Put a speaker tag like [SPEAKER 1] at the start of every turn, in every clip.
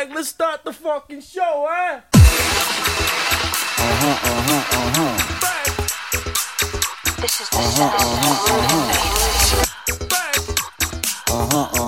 [SPEAKER 1] Bag, let's start the fucking show, huh?
[SPEAKER 2] Uh-huh, uh-huh, uh-huh.
[SPEAKER 3] This is the sound of
[SPEAKER 1] Bag,
[SPEAKER 2] Uh-huh, uh-huh, uh-huh.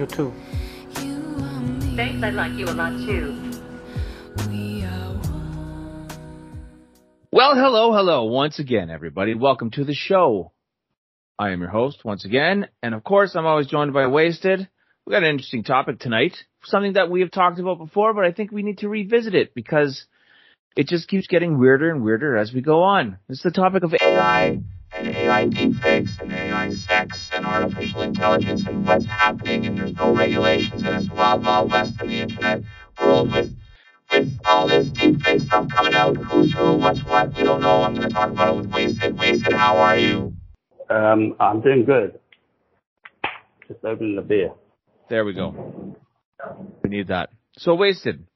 [SPEAKER 4] You
[SPEAKER 5] too.
[SPEAKER 6] You are
[SPEAKER 5] me.
[SPEAKER 4] Thanks, I like you a lot too.
[SPEAKER 5] We are one.
[SPEAKER 7] Well, hello, hello, once again, everybody. Welcome to the show. I am your host once again, and of course, I'm always joined by Wasted. We got an interesting topic tonight, something that we have talked about before, but I think we need to revisit it because it just keeps getting weirder and weirder as we go on. It's the topic of AI
[SPEAKER 8] and AI deepfakes and AI sex and artificial intelligence and what's happening and there's no regulations and it's wild wild west in the internet world with with all this deepfake stuff coming out, who's who, what's what, we don't know. I'm gonna talk about it with Wasted. Wasted, how are you?
[SPEAKER 9] Um, I'm doing good. Just opening the beer.
[SPEAKER 7] There we go. We need that. So wasted.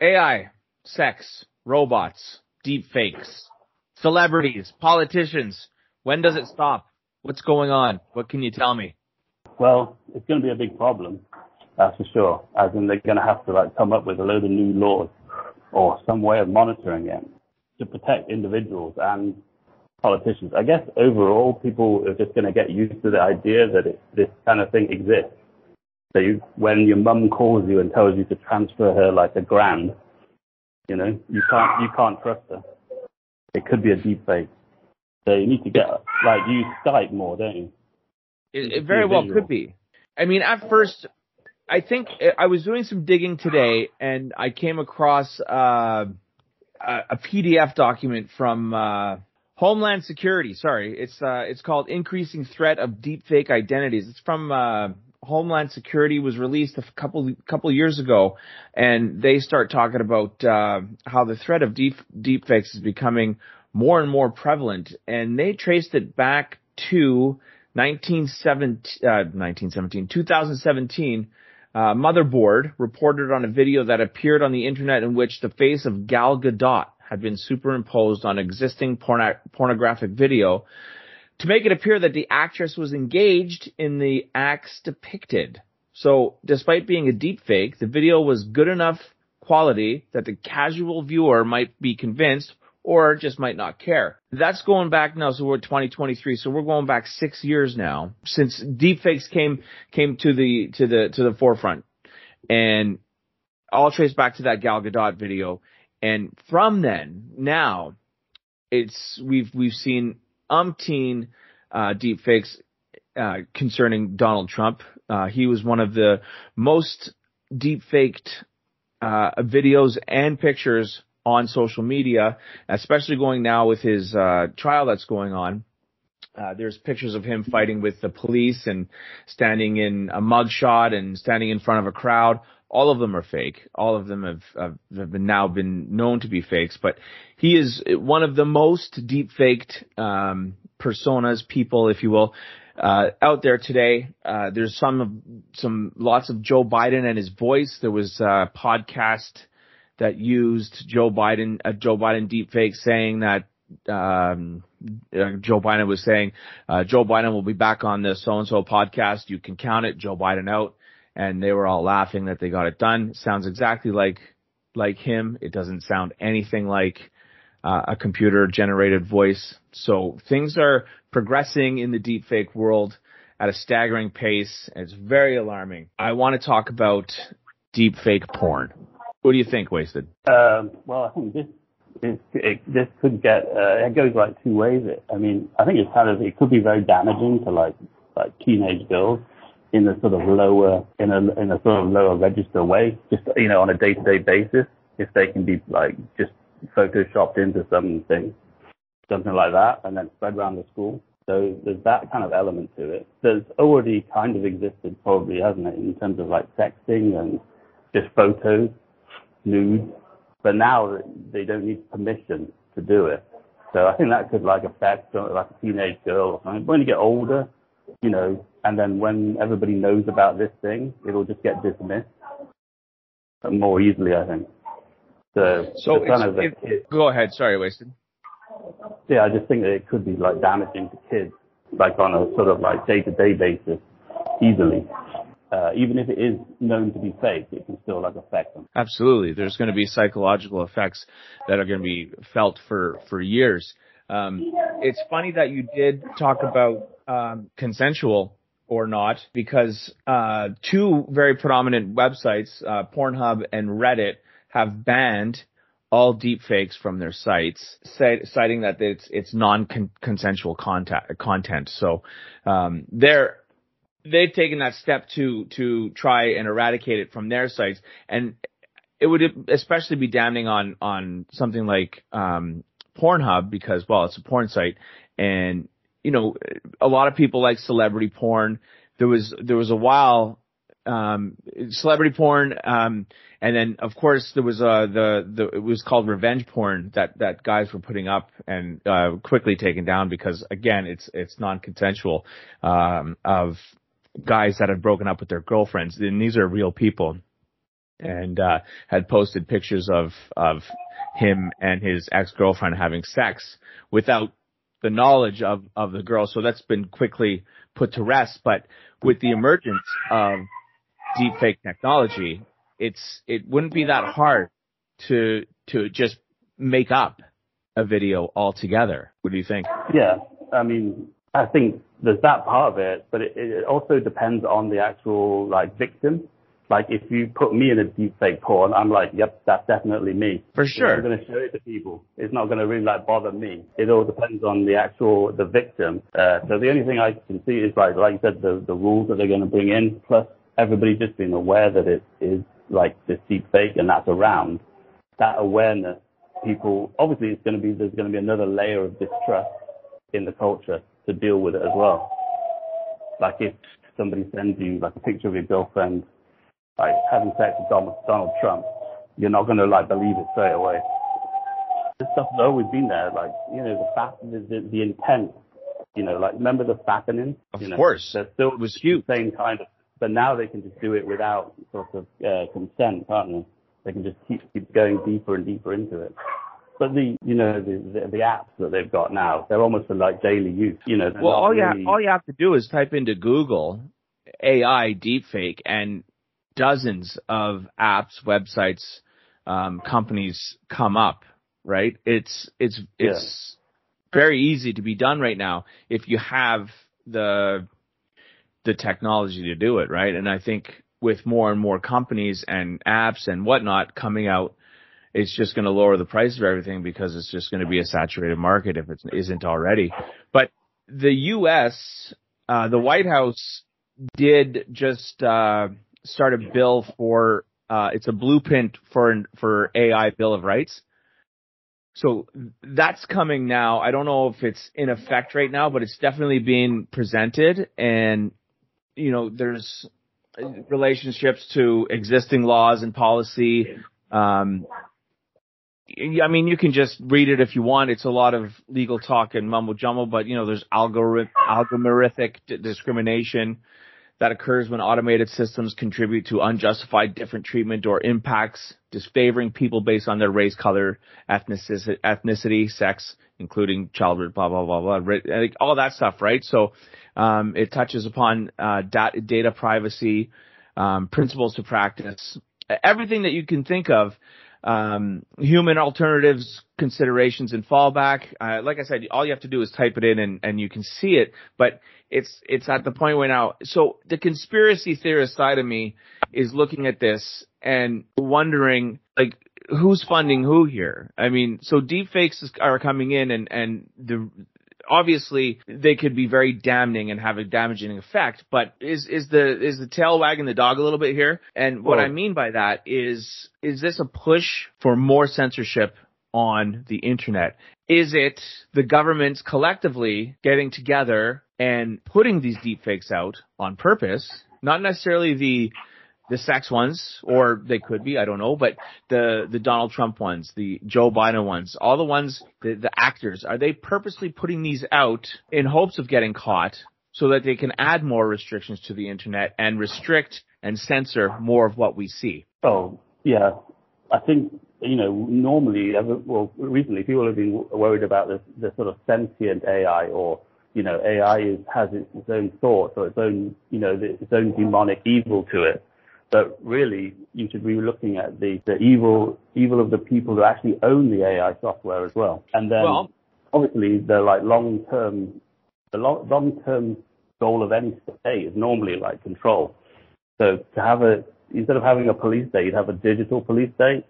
[SPEAKER 7] AI, sex, robots, deep fakes, celebrities, politicians. When does it stop? What's going on? What can you tell me?
[SPEAKER 9] Well, it's going to be a big problem, that's for sure. As in, they're going to have to like come up with a load of new laws or some way of monitoring it to protect individuals and politicians. I guess overall, people are just going to get used to the idea that it, this kind of thing exists. So you, when your mum calls you and tells you to transfer her like a grand, you know, you can't you can't trust her. It could be a deep fake. So you need to get like use Skype more, don't you?
[SPEAKER 7] It, it very well could be. I mean, at first, I think I was doing some digging today, and I came across uh, a, a PDF document from uh, Homeland Security. Sorry, it's uh, it's called "Increasing Threat of Deepfake Identities." It's from uh, Homeland Security. Was released a couple couple years ago, and they start talking about uh, how the threat of deep deepfakes is becoming more and more prevalent, and they traced it back to 1917, uh, 1917, 2017, uh, Motherboard reported on a video that appeared on the internet in which the face of Gal Gadot had been superimposed on existing porno- pornographic video to make it appear that the actress was engaged in the acts depicted. So, despite being a deepfake, the video was good enough quality that the casual viewer might be convinced or just might not care. That's going back now, so we're 2023, so we're going back six years now since deepfakes came came to the to the to the forefront, and all traced back to that Gal Gadot video. And from then, now, it's we've we've seen umpteen uh, deepfakes uh, concerning Donald Trump. Uh, he was one of the most deepfaked uh, videos and pictures on social media, especially going now with his uh, trial that's going on. Uh, there's pictures of him fighting with the police and standing in a mugshot and standing in front of a crowd. All of them are fake. All of them have, have, been now been known to be fakes, but he is one of the most deep faked um, personas, people, if you will, uh, out there today. Uh, there's some of some lots of Joe Biden and his voice. There was a podcast that used Joe Biden, a Joe Biden deepfake saying that um, uh, Joe Biden was saying uh, Joe Biden will be back on the so and so podcast. You can count it. Joe Biden out, and they were all laughing that they got it done. Sounds exactly like like him. It doesn't sound anything like uh, a computer generated voice. So things are progressing in the deepfake world at a staggering pace. It's very alarming. I want to talk about deepfake porn. What do you think, Wasted?
[SPEAKER 9] Um, well, I think this it, this could get uh, it goes like two ways. I mean, I think it's kind of it could be very damaging to like like teenage girls in a sort of lower in a in a sort of lower register way, just you know on a day to day basis. If they can be like just photoshopped into something, something like that, and then spread around the school. So there's that kind of element to it. There's already kind of existed, probably, hasn't it, in terms of like sexting and just photos, nude. But now they don't need permission to do it. So I think that could like affect like a teenage girl or something. When you get older, you know, and then when everybody knows about this thing, it'll just get dismissed more easily, I think. So,
[SPEAKER 7] So
[SPEAKER 9] it's kind of
[SPEAKER 7] it-
[SPEAKER 9] kid.
[SPEAKER 7] Go ahead. Sorry, Wasted.
[SPEAKER 9] Yeah, I just think that it could be like damaging to kids, like on a sort of like day to day basis, easily. Uh, even if it is known to be fake, it can still like affect them.
[SPEAKER 7] Absolutely. There's going to be psychological effects that are going to be felt for, for years. Um, it's funny that you did talk about um, consensual or not because uh, two very prominent websites, uh, Pornhub and Reddit, have banned all deepfakes from their sites, cite, citing that it's it's non-consensual contact, content. So um, they're they've taken that step to to try and eradicate it from their sites, and it would especially be damning on on something like um, Pornhub because well, it's a porn site, and you know a lot of people like celebrity porn. There was there was a while um, celebrity porn, um, and then of course there was uh, the the it was called revenge porn that that guys were putting up and uh, quickly taken down because again it's it's non consensual um, of guys that had broken up with their girlfriends, and these are real people, and uh, had posted pictures of of him and his ex girlfriend having sex without the knowledge of of the girl. So that's been quickly put to rest. But with the emergence of deepfake technology, it's it wouldn't be that hard to to just make up a video altogether. What do you think?
[SPEAKER 9] Yeah, I mean, I think there's that part of it, but it, it also depends on the actual like victim. Like if you put me in a deepfake porn, I'm like, yep, that's definitely me.
[SPEAKER 7] For sure.
[SPEAKER 9] I'm going to show it to people. It's not going to really like bother me. It all depends on the actual the victim. Uh, so the only thing I can see is like like you said, the the rules that they're going to bring in, plus everybody just being aware that it is like this deepfake and that's around. That awareness, people obviously it's going to be there's going to be another layer of distrust in the culture to deal with it as well. Like if somebody sends you like a picture of your girlfriend like having sex with Donald, Donald Trump, you're not going to like believe it straight away. This stuff has always been there, like you know the fact, the, the, the intent, you know, like remember the Fappening?
[SPEAKER 7] Of
[SPEAKER 9] you know,
[SPEAKER 7] course.
[SPEAKER 9] there's still
[SPEAKER 7] It was huge.
[SPEAKER 9] same kind of, but now they can just do it without sort of uh, consent, can't they? They can just keep keep going deeper and deeper into it. But the you know the, the the apps that they've got now, they're almost for like daily use. You know,
[SPEAKER 7] Well, all you
[SPEAKER 9] really,
[SPEAKER 7] ha- all you have to do is type into Google AI deepfake, and dozens of apps, websites, um, companies come up. Right? It's it's it's very easy to be done right now if you have the the technology to do it. Right? And I think with more and more companies and apps and whatnot coming out, it's just going to lower the price of everything because it's just going to be a saturated market if it isn't already. But the U.S., uh, the White House did just uh, start a bill for uh, it's a blueprint for for AI Bill of Rights. So that's coming now. I don't know if it's in effect right now, but it's definitely being presented, and you know, there's relationships to existing laws and policy. Um, I mean, you can just read it if you want. It's a lot of legal talk and mumbo jumbo, but you know, there's algorithm, algorithmic d- discrimination that occurs when automated systems contribute to unjustified different treatment or impacts, disfavoring people based on their race, color, ethnicity, ethnicity sex, including childhood, blah, blah, blah, blah, all that stuff, right? So, um, it touches upon, uh, data privacy, um, principles to practice, everything that you can think of um, human alternatives, considerations, and fallback. Uh, like I said, all you have to do is type it in and, and you can see it. But it's it's at the point where now. So the conspiracy theorist side of me is looking at this and wondering like who's funding who here. I mean, so deepfakes are coming in and and the obviously they could be very damning and have a damaging effect, but is is the is the tail wagging the dog a little bit here? And what
[SPEAKER 9] Well-
[SPEAKER 7] I mean by that is is this a push for more censorship on the internet? Is it the governments collectively getting together and putting these deepfakes out on purpose? Not necessarily the the sex ones, or they could be, I don't know, but the, the Donald Trump ones, the Joe Biden ones, all the ones, the, the actors, are they purposely putting these out in hopes of getting caught so that they can add more restrictions to the internet and restrict and censor more of what we see?
[SPEAKER 9] Oh, yeah. I think, you know, normally, well, recently people have been worried about the, the sort of sentient AI or, you know, AI is, has its, its own thoughts or its own, you know, its own demonic evil to it. But really, you should be looking at the, the evil, evil of the people who actually own the AI software as well. And then,
[SPEAKER 7] Well-
[SPEAKER 9] obviously, the like long-term, the long, long-term goal of any state is normally like control. So to have a instead of having a police state, you'd have a digital police state,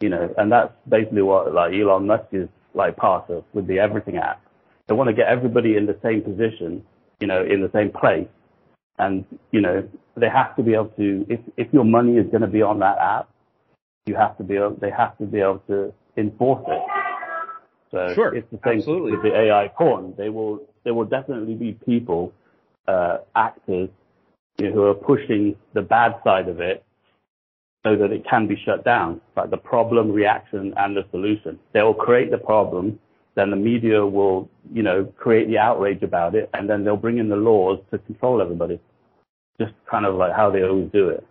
[SPEAKER 9] you know, and that's basically what like Elon Musk is like part of with the Everything app. They want to get everybody in the same position, you know, in the same place, and you know they have to be able to if if your money is going to be on that app, you have to be able they have to be able to enforce it. So
[SPEAKER 7] Sure,
[SPEAKER 9] it's the same
[SPEAKER 7] absolutely.
[SPEAKER 9] with the AI porn. They will there will definitely be people, uh, actors, you know, who are pushing the bad side of it so that it can be shut down, like the problem, reaction, and the solution. They will create the problem, then the media will, you know, create the outrage about it, and then they'll bring in the laws to control everybody. Just kind of like how they always do it.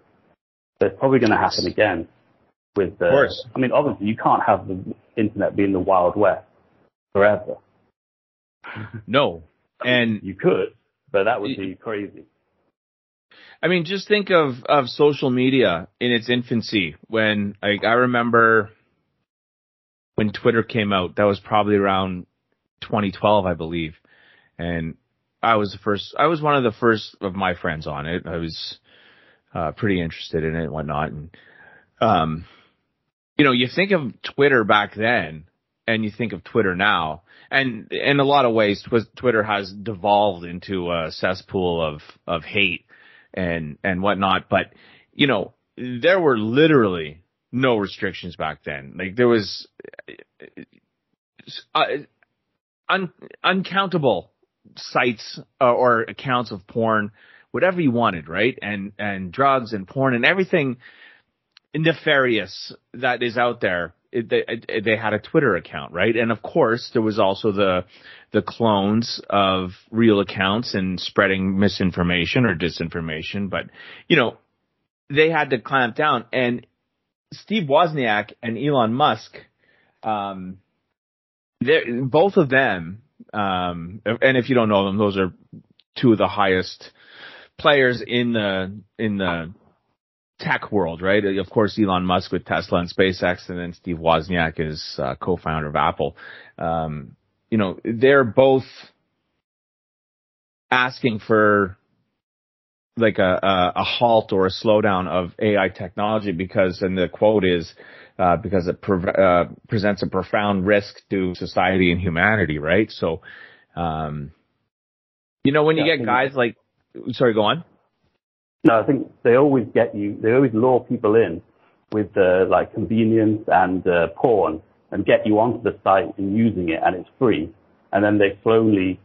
[SPEAKER 9] So it's probably going to happen again with the.
[SPEAKER 7] Of course.
[SPEAKER 9] I mean, obviously, you can't have the internet being the wild west forever.
[SPEAKER 7] No. And
[SPEAKER 9] You could, but that would be crazy.
[SPEAKER 7] I mean, just think of of social media in its infancy. When like I remember when Twitter came out, that was probably around 2012, I believe, and I was the first. I was one of the first of my friends on it. I was uh, pretty interested in it and whatnot, and um, you know, you think of Twitter back then, and you think of Twitter now, and in a lot of ways, Twi- Twitter has devolved into a cesspool of of hate and and whatnot. But you know, there were literally no restrictions back then. Like there was uh, un, uncountable sites uh, or accounts of porn, whatever you wanted, right? And and drugs and porn and everything nefarious that is out there. It, they, it- they had a Twitter account, right? And of course, there was also the the clones of real accounts and spreading misinformation or disinformation. But you know, they had to clamp down. And Steve Wozniak and Elon Musk, um, both of them, um, and if you don't know them, those are two of the highest players in the in the tech world, right? Of course, Elon Musk with Tesla and SpaceX, and then Steve Wozniak is uh, co-founder of Apple. Um, you know, they're both asking for like a, a, a halt or a slowdown of AI technology because, and the quote is, uh, because it pre- uh, presents a profound risk to society and humanity, right? So, um, you know, when you
[SPEAKER 9] Yeah,
[SPEAKER 7] get guys like, sorry, go on.
[SPEAKER 9] No, I think they always get you. They always lure people in with uh, like convenience and uh, porn, and get you onto the site and using it, and it's free. And then they slowly,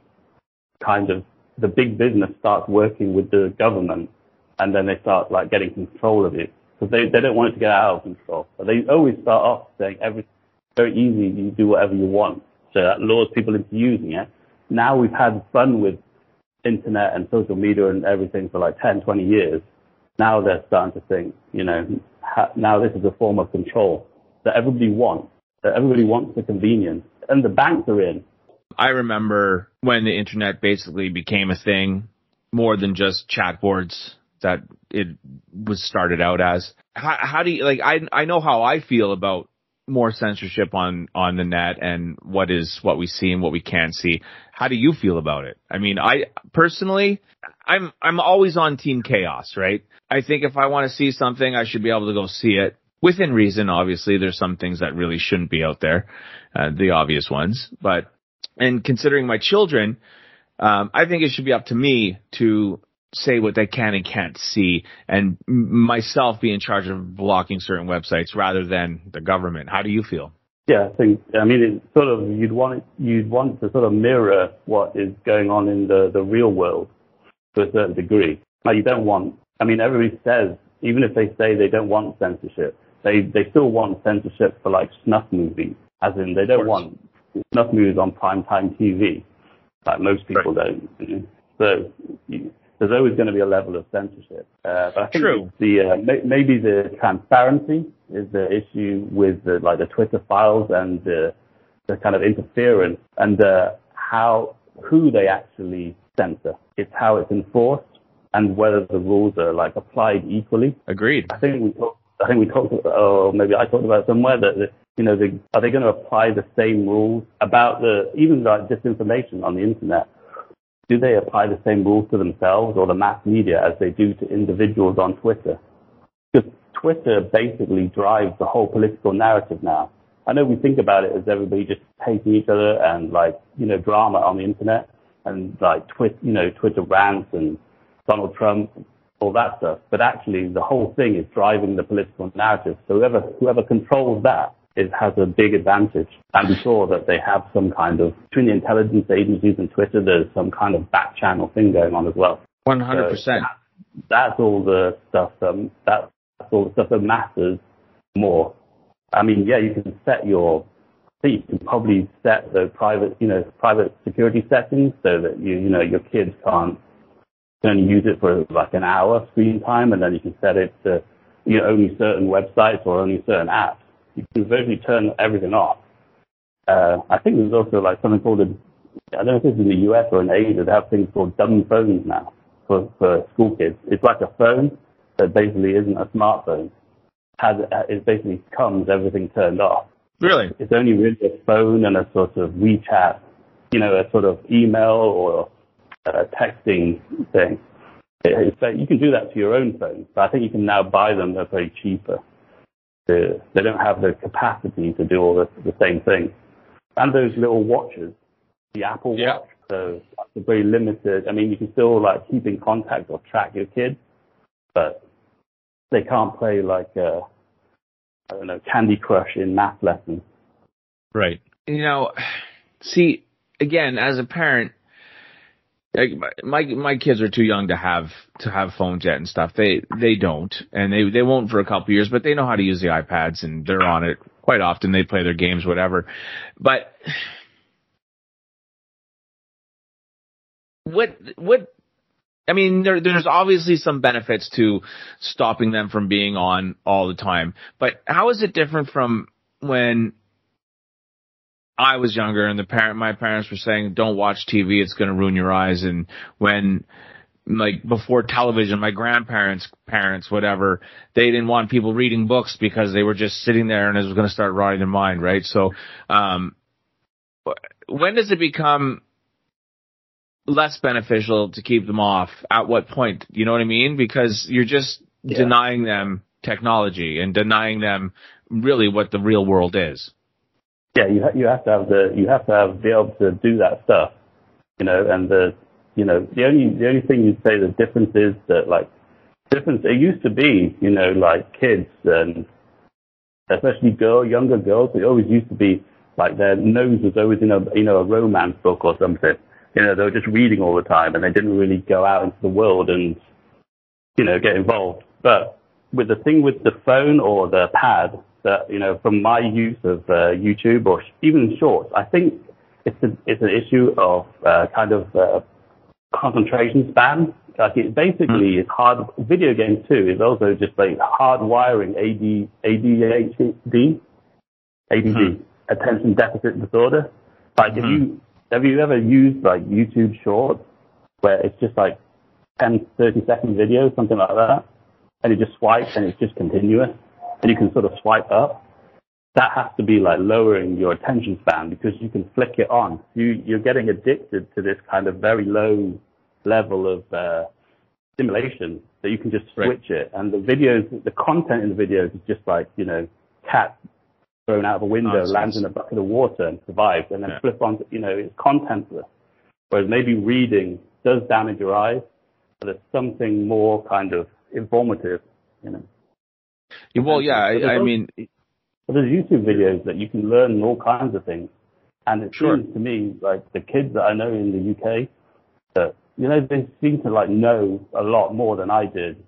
[SPEAKER 9] kind of, the big business starts working with the government, and then they start like getting control of it because they they don't want it to get out of control. But they always start off saying every very easy, you do whatever you want. So that lures people into using it. Now we've had fun with internet and social media and everything for like 10, 20 years. Now they're starting to think, you know, ha- now this is a form of control that everybody wants. That everybody wants the convenience, and the banks are in.
[SPEAKER 7] I remember when the internet basically became a thing, more than just chat boards that it was started out as. How, how do you like? I I know how I feel about more censorship on on the net and what is what we see and what we can't see. How do you feel about it? I mean, I personally, I'm I'm always on team chaos, right? I think if I want to see something, I should be able to go see it within reason. Obviously, there's some things that really shouldn't be out there, uh, the obvious ones. But and considering my children, um, I think it should be up to me to say what they can and can't see and myself be in charge of blocking certain websites rather than the government. How do you feel?
[SPEAKER 9] Yeah, I think. I mean, it's sort of you'd want it, you'd want to sort of mirror what is going on in the the real world to a certain degree. Like you don't want. I mean, everybody says even if they say they don't want censorship, they they still want censorship for like snuff movies, as in they don't want snuff movies on primetime TV, like most people don't. you know. So you, there's always going to be a level of censorship. Uh, but I think
[SPEAKER 7] True.
[SPEAKER 9] the uh, may, maybe the transparency is the issue with the like the Twitter files and the the kind of interference and uh, how who they actually censor. It's how it's enforced and whether the rules are like applied equally.
[SPEAKER 7] Agreed.
[SPEAKER 9] I think we talked. I think we talked. Or maybe I talked about somewhere that, that you know, the, are they going to apply the same rules about the even like disinformation on the internet? Do they apply the same rules to themselves or the mass media as they do to individuals on Twitter? Because Twitter basically drives the whole political narrative now. I know we think about it as everybody just hating each other and like you know drama on the internet and like twit you know Twitter rants and Donald Trump all that stuff. But actually, the whole thing is driving the political narrative. So whoever whoever controls that is has a big advantage. I'm sure that they have some kind of between the intelligence agencies and Twitter. There's some kind of back channel thing going on as well.
[SPEAKER 7] One hundred percent.
[SPEAKER 9] So That's all the stuff. Um, that's all the stuff that matters more. I mean, yeah, you can set your. You can probably set the private, you know, private security settings so that you, you know, your kids can't can only use it for like an hour screen time, and then you can set it to you know, only certain websites or only certain apps. You can virtually turn everything off. Uh, I think there's also like something called a, I don't know if this is in the US or in Asia, they have things called dumb phones now for, for school kids. It's like a phone that basically isn't a smartphone. Has, it basically comes everything turned off.
[SPEAKER 7] Really?
[SPEAKER 9] It's only really a phone and a sort of WeChat, you know, a sort of email or uh, texting thing. It- it's you can do that to your own phone, but I think you can now buy them. They're very cheaper. They they don't have the capacity to do all the, the same thing. And those little watches, the Apple
[SPEAKER 7] Yeah.
[SPEAKER 9] Watch, so that's very limited. I mean, you can still like keep in contact or track your kids, but they can't play like uh, I don't know Candy Crush in math lessons.
[SPEAKER 7] Right. You know, see, again, as a parent, like my my kids are too young to have to have phones yet and stuff. They they don't, and they they won't for a couple years, but they know how to use the iPads and they're on it quite often. They play their games, whatever. But what what I mean, there, there's obviously some benefits to stopping them from being on all the time. But how is it different from when I was younger and the parent, my parents were saying, don't watch TV, it's going to ruin your eyes. And when, like, before television, my grandparents, parents, whatever, they didn't want people reading books because they were just sitting there and it was going to start rotting their mind, right? So, um, when does it become less beneficial to keep them off? At what point? You know what I mean? Because you're just
[SPEAKER 9] Yeah.
[SPEAKER 7] denying them technology and denying them really what the real world is.
[SPEAKER 9] Yeah, you ha- you have to have the you have to have be able to do that stuff, you know. And the you know the only the only thing you'd say the difference is that like difference. It used to be you know like kids and especially girl younger girls. It always used to be like their nose was always in a you know a romance book or something. You know they were just reading all the time and they didn't really go out into the world and you know get involved. But with the thing with the phone or the pad, that you know, from my use of uh, YouTube or even shorts, I think it's a, it's an issue of uh, kind of uh, concentration span. Like it basically is hard. Video games too is also just like hard wiring AD, ADHD, ADD, attention deficit disorder. Like if you have you ever used like YouTube Shorts where it's just like 10, 30 second videos, something like that, and you just swipe and it's just continuous, and you can sort of swipe up. that has to be like lowering your attention span because you can flick it on. You you're getting addicted to this kind of very low level of uh, stimulation that you can just
[SPEAKER 7] Right.
[SPEAKER 9] switch it. And the videos, the content in the videos is just like you know, cat thrown out of a window,
[SPEAKER 7] Nonsense.
[SPEAKER 9] lands in a bucket of water and survives, and then
[SPEAKER 7] Yeah.
[SPEAKER 9] flip on. To, you know, it's contentless. Whereas maybe reading does damage your eyes, but there's something more kind of informative. You know.
[SPEAKER 7] Well, yeah, I, I mean,
[SPEAKER 9] But there's YouTube videos that you can learn all kinds of things. And it
[SPEAKER 7] Sure.
[SPEAKER 9] seems to me like the kids that I know in the UK that, you know, they seem to like know a lot more than I did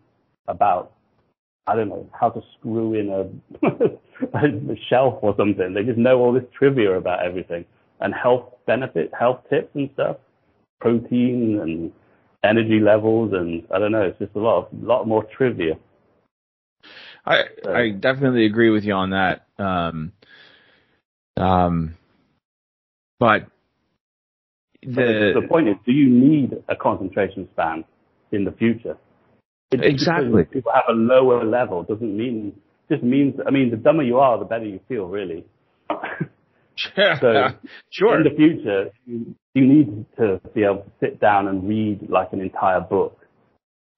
[SPEAKER 9] about, I don't know, how to screw in a, a shelf or something. They just know all this trivia about everything and health benefit, health tips and stuff, protein and energy levels. And I don't know, it's just a lot, of, lot more trivia.
[SPEAKER 7] I I definitely agree with you on that. Um, um, but
[SPEAKER 9] the,
[SPEAKER 7] the
[SPEAKER 9] point is, do you need a concentration span in the future? It-
[SPEAKER 7] Exactly.
[SPEAKER 9] People have a lower level doesn't mean just means. I mean, the dumber you are, the better you feel, really. So,
[SPEAKER 7] sure,
[SPEAKER 9] In the future, you, you need to be able to sit down and read like an entire book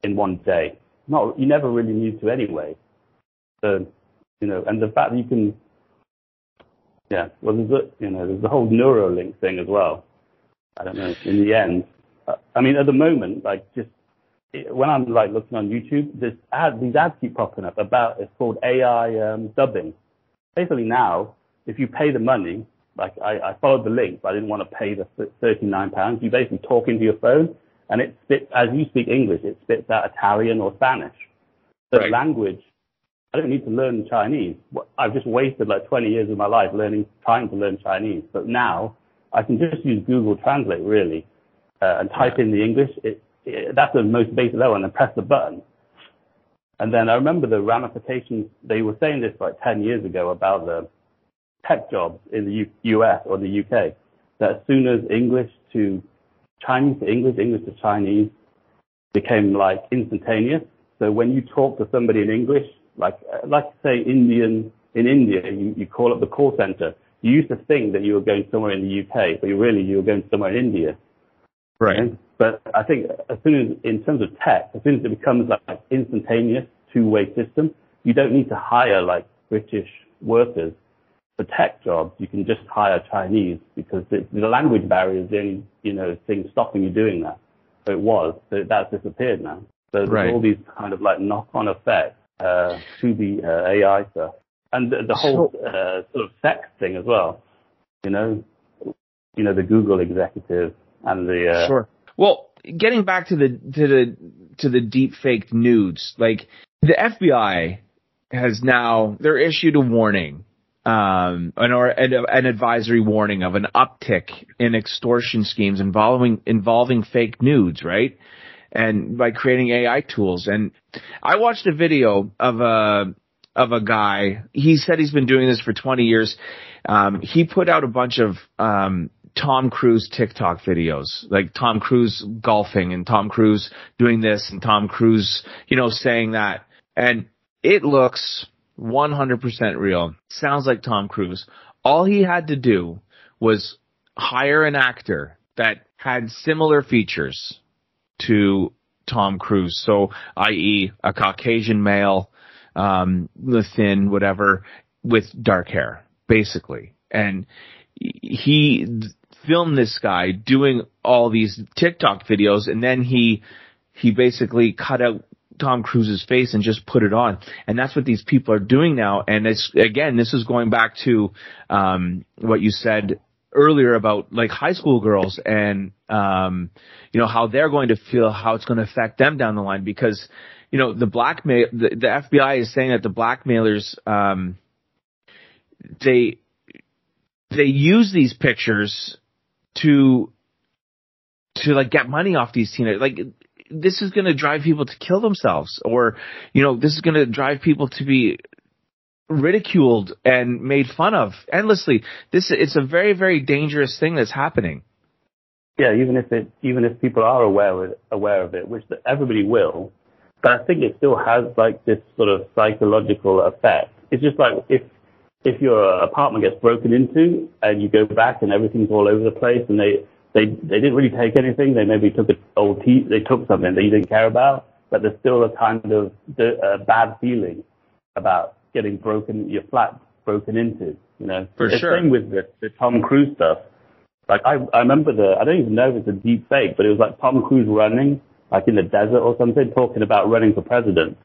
[SPEAKER 9] in one day. Not you never really need to anyway. So, you know, and the fact that you can, yeah, well, there's a, you know, there's the whole Neuralink thing as well. I don't know. In the end, I mean, at the moment, like just when I'm like looking on YouTube, this ad, these ads keep popping up about it's called AI um, dubbing. Basically, now if you pay the money, like I, I followed the link, but I didn't want to pay the thirty-nine pounds. You basically talk into your phone, and it spits as you speak English, it spits out Italian or Spanish. So
[SPEAKER 7] Right.
[SPEAKER 9] language, I don't need to learn Chinese. I've just wasted like 20 years of my life learning, trying to learn Chinese. But now I can just use Google Translate really, uh, and type in the English. It, it, that's the most basic level, and then press the button. And then I remember the ramifications. They were saying this like 10 years ago about the tech jobs in the U- US or the UK. That as soon as English to Chinese to English, English to Chinese became like instantaneous. So when you talk to somebody in English, like like say Indian in India, you, you call up the call center. You used to think that you were going somewhere in the UK, but you really you were going somewhere in India.
[SPEAKER 7] right,
[SPEAKER 9] Okay? But I think as soon as, in terms of tech, as soon as it becomes like instantaneous two-way system, you don't need to hire like British workers for tech jobs. You can just hire Chinese because the, the language barrier is the only you know thing stopping you doing that. So it was, so that's disappeared now. So there's
[SPEAKER 7] Right.
[SPEAKER 9] all these kind of like knock-on effects uh, to the uh, AI stuff, and the, the whole uh, sort of sex thing as well. You know, you know the Google executive and the uh,
[SPEAKER 7] sure. Well, getting back to the to the to the deep fake nudes, like the FBI has now they're issued a warning, um, an or an, an advisory warning of an uptick in extortion schemes involving involving fake nudes, right? And by creating AI tools, and I watched a video of a of a guy. He said he's been doing this for 20 years. Um, he put out a bunch of um, Tom Cruise TikTok videos, like Tom Cruise golfing and Tom Cruise doing this and Tom Cruise, you know, saying that. And it looks 100% real. Sounds like Tom Cruise. All he had to do was hire an actor that had similar features to Tom Cruise. So, i.e., a Caucasian male, um, thin, whatever, with dark hair, basically. And he filmed this guy doing all these TikTok videos, and then he he basically cut out Tom Cruise's face and just put it on. And that's what these people are doing now. And it's again, this is going back to um, what you said earlier about like high school girls and um, you know how they're going to feel, how it's going to affect them down the line because you know the blackmail the, the FBI is saying that the blackmailers um, they they use these pictures to to like get money off these teenagers like this is going to drive people to kill themselves or you know this is going to drive people to be ridiculed and made fun of endlessly this it's a very very dangerous thing that's happening
[SPEAKER 9] yeah, even if it, even if people are aware of aware of it, which everybody will, but I think it still has like this sort of psychological effect. It's just like if if your apartment gets broken into and you go back and everything's all over the place and they they they didn't really take anything, they maybe took an old t they took something that you didn't care about, but there's still a kind of uh, bad feeling about getting broken your flat broken into. You know,
[SPEAKER 7] For
[SPEAKER 9] the
[SPEAKER 7] sure.
[SPEAKER 9] same with the, the Tom Cruise stuff. Like I I remember the I don't even know if it's a deep fake, but it was like Tom Cruise running like in the desert or something, talking about running for president.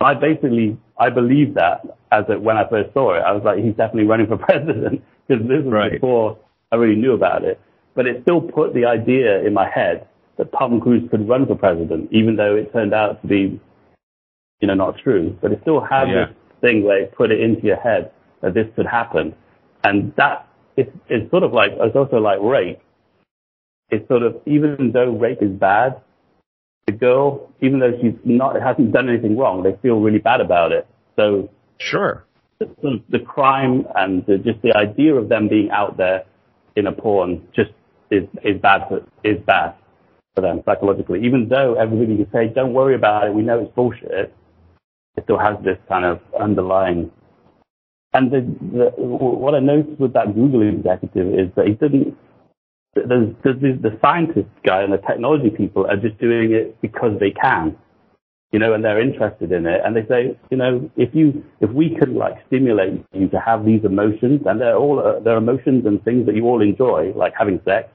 [SPEAKER 9] I basically I believed that as a, when I first saw it. I was like, he's definitely running for president because this was
[SPEAKER 7] Right.
[SPEAKER 9] before I really knew about it. But it still put the idea in my head that Tom Cruise could run for president, even though it turned out to be, you know, not true. But it still had
[SPEAKER 7] Yeah.
[SPEAKER 9] this thing where it put it into your head that this could happen, and that it's, it's sort of like it's also like rape. It's sort of even though rape is bad, the girl, even though she's not hasn't done anything wrong, they feel really bad about it. So
[SPEAKER 7] Sure.
[SPEAKER 9] the, the, the crime and the, just the idea of them being out there in a porn just is is bad for is bad for them psychologically. Even though everybody can say, "Don't worry about it, we know it's bullshit," it still has this kind of underlying. And the, the what I noticed with that Google executive is that he didn't. The scientist guy and the technology people are just doing it because they can you know, and they're interested in it. And they say, you know, if you, if we could like stimulate you to have these emotions, and they're all, uh, they're emotions and things that you all enjoy, like having sex,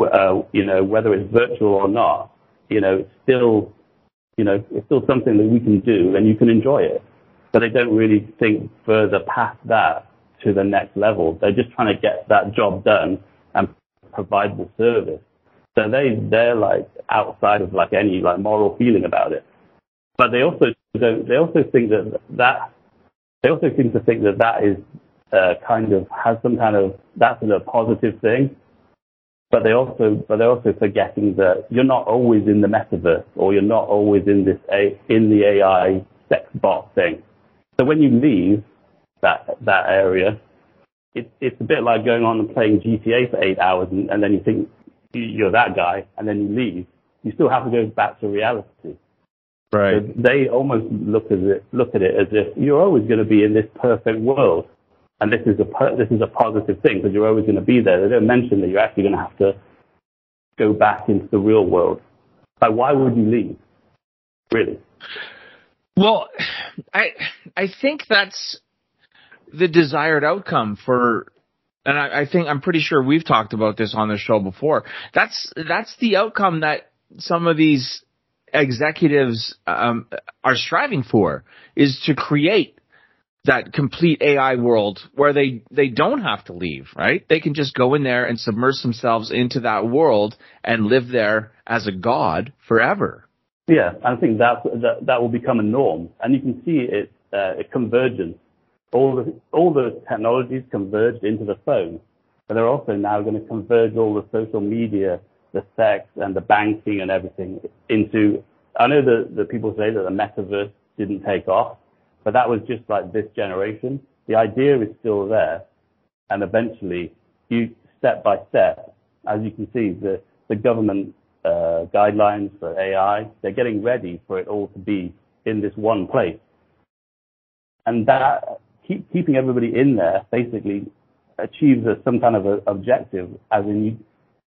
[SPEAKER 9] uh, you know, whether it's virtual or not, you know, it's still, you know, it's still something that we can do and you can enjoy it. But they don't really think further past that to the next level. They're just trying to get that job done and provide the service. So they, they're like outside of like any like moral feeling about it but they also don't, they also think that that they also seem to think that that is uh, kind of has some kind of that's a positive thing. But they also but they're also forgetting that you're not always in the metaverse or you're not always in this a, in the AI sex bot thing. So when you leave that that area, it, it's a bit like going on and playing GTA for eight hours and, and then you think you're that guy and then you leave. You still have to go back to reality.
[SPEAKER 7] Right.
[SPEAKER 9] So they almost look at it look at it as if you're always going to be in this perfect world, and this is a this is a positive thing because you're always going to be there. They don't mention that you're actually going to have to go back into the real world. Like, why would you leave? Really?
[SPEAKER 7] Well, I I think that's the desired outcome for and I, I think I'm pretty sure we've talked about this on the show before. That's that's the outcome that some of these executives um, are striving for is to create that complete AI world where they they don't have to leave, right? They can just go in there and submerge themselves into that world and live there as a god forever.
[SPEAKER 9] Yeah, I think that that that will become a norm, and you can see it uh, a convergence. All the all the technologies converged into the phone, but they're also now going to converge all the social media, the sex, and the banking and everything into. I know that the people say that the metaverse didn't take off, but that was just like this generation. The idea is still there, and eventually, you step by step, as you can see, the the government uh, guidelines for AI. They're getting ready for it all to be in this one place. And that, keep, keeping everybody in there basically achieves a, some kind of a objective, as in you,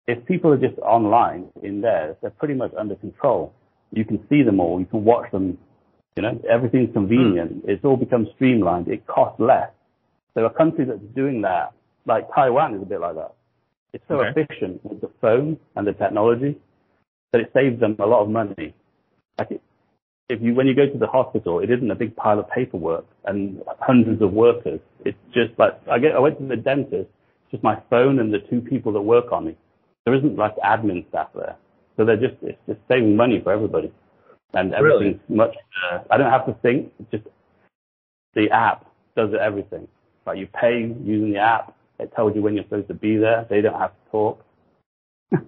[SPEAKER 9] if people are just online in there, they're pretty much under control. You can see them all, you can watch them, you know, everything's convenient. Hmm. It's all become streamlined. It costs less. So a country that's doing that, like Taiwan is a bit like that. It's so
[SPEAKER 7] Okay.
[SPEAKER 9] efficient with the phone and the technology that it saves them a lot of money. Like it, if you when you go to the hospital, it isn't a big pile of paperwork and hundreds of workers. It's just like I get I went to the dentist, it's just my phone and the two people that work on me. There isn't like admin staff there, so they're just it's just saving money for everybody, and everything's much. Uh, I don't have to think. Just the app does everything. Like you pay using the app, it tells you when you're supposed to be there. They don't have to talk.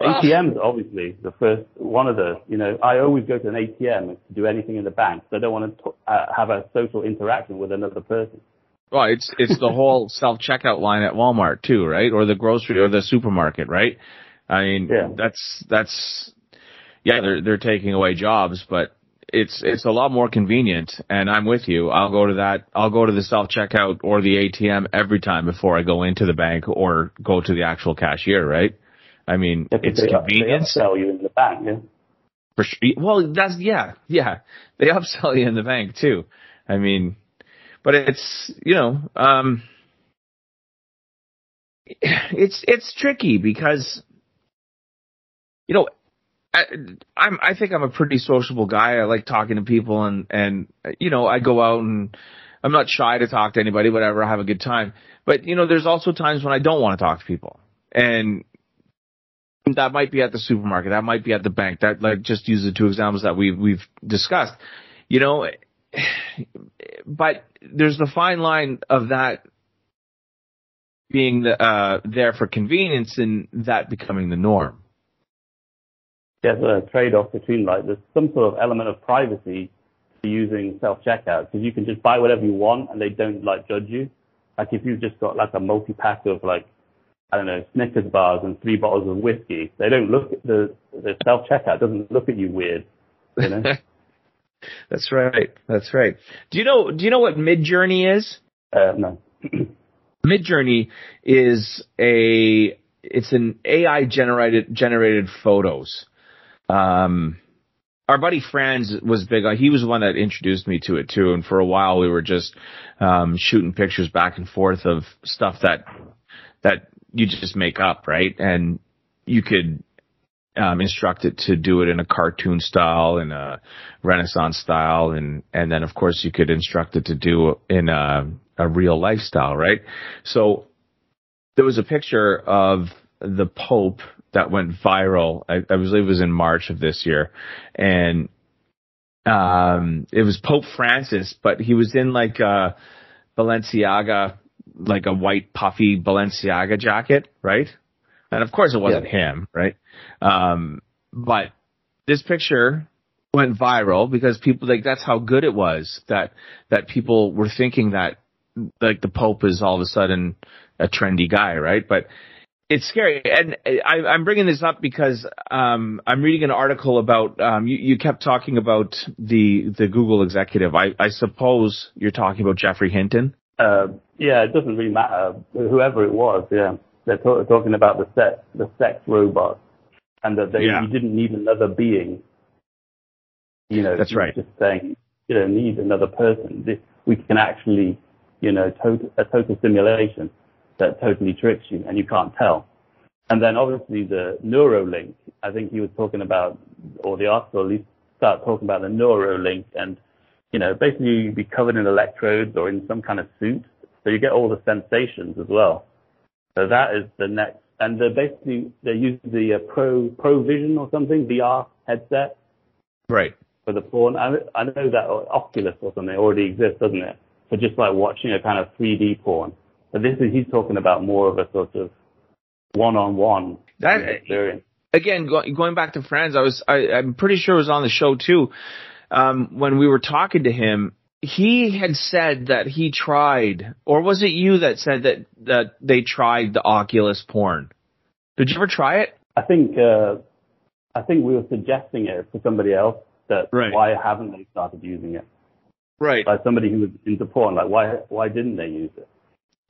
[SPEAKER 9] ATMs, obviously, the first one of the, you know, I always go to an ATM to do anything in the bank. So I don't want to uh, have a social interaction with another person.
[SPEAKER 7] Well, it's it's the whole self checkout line at Walmart too, right? Or the grocery or the supermarket, right? I mean,
[SPEAKER 9] Yeah.
[SPEAKER 7] that's that's yeah, they're they're taking away jobs, but it's it's a lot more convenient, and I'm with you. I'll go to that. I'll go to the self checkout or the ATM every time before I go into the bank or go to the actual cashier. Right? I mean,
[SPEAKER 9] Yeah,
[SPEAKER 7] it's
[SPEAKER 9] they,
[SPEAKER 7] convenience.
[SPEAKER 9] They upsell you in the bank, yeah.
[SPEAKER 7] For sure. Well, that's yeah, yeah. They upsell you in the bank too. I mean, but it's you know, um, it's it's tricky because you know, I, I'm I think I'm a pretty sociable guy. I like talking to people and and you know, I go out and I'm not shy to talk to anybody, whatever. I have a good time. But you know, there's also times when I don't want to talk to people, and that might be at the supermarket, that might be at the bank. That like just use the two examples that we we've discussed. You know, but there's the fine line of that being the, uh, there for convenience and that becoming the norm.
[SPEAKER 9] There's a trade-off between like there's some sort of element of privacy to using self-checkout because you can just buy whatever you want and they don't like judge you. Like if you've just got like a multi-pack of like I don't know Snickers bars and three bottles of whiskey, they don't look at the the self-checkout doesn't look at you weird. You know?
[SPEAKER 7] That's right. That's right. Do you know? Do you know what Midjourney is?
[SPEAKER 9] uh, no.
[SPEAKER 7] Midjourney is a it's an AI generated generated photos. Um, our buddy Franz was big. He was the one that introduced me to it too. And for a while, we were just um, shooting pictures back and forth of stuff that that you just make up, right? And you could um, instruct it to do it in a cartoon style, in a Renaissance style, and and then of course you could instruct it to do in a, a real lifestyle, right? So there was a picture of the Pope that went viral. I, I believe it was in March of this year, and um, it was Pope Francis, but he was in like a Balenciaga, like a white puffy Balenciaga jacket, right? And of course it wasn't him, right? Um, but this picture went viral because people like that's how good it was that that people were thinking that like the Pope is all of a sudden a trendy guy, right? But it's scary, and I, I'm bringing this up because um, I'm reading an article about um, you, you kept talking about the the Google executive. I, I suppose you're talking about Geoffrey Hinton.
[SPEAKER 9] Uh, yeah, it doesn't really matter whoever it was. Yeah, they're ta- talking about the sex the sex robot, and that they
[SPEAKER 7] Yeah.
[SPEAKER 9] you didn't need another being. You know,
[SPEAKER 7] That's right.
[SPEAKER 9] Just saying you don't need another person. This, we can actually, you know, total, a total simulation that totally tricks you and you can't tell. And then obviously the Neuralink, I think he was talking about, or the article at least start talking about the Neuralink and, you know, basically you'd be covered in electrodes or in some kind of suit. So you get all the sensations as well. So that is the next, and they're basically, they use the uh, Pro, Pro Vision or something, VR headset
[SPEAKER 7] Right.
[SPEAKER 9] for the porn. I, I know that Oculus or something already exists, doesn't it? For just like watching a kind of 3D porn. But this is, he's talking about more of a sort of one-on-one
[SPEAKER 7] That-
[SPEAKER 9] experience.
[SPEAKER 7] again, go, going back to Franz, I was, I, I'm pretty sure it was on the show too. Um, when we were talking to him, he had said that he tried, or was it you that said that, that they tried the Oculus porn? Did you ever try it?
[SPEAKER 9] I think, uh, I think we were suggesting it for somebody else that
[SPEAKER 7] Right.
[SPEAKER 9] why haven't they started using it?
[SPEAKER 7] Right.
[SPEAKER 9] Like somebody who was into porn, like why, why didn't they use it?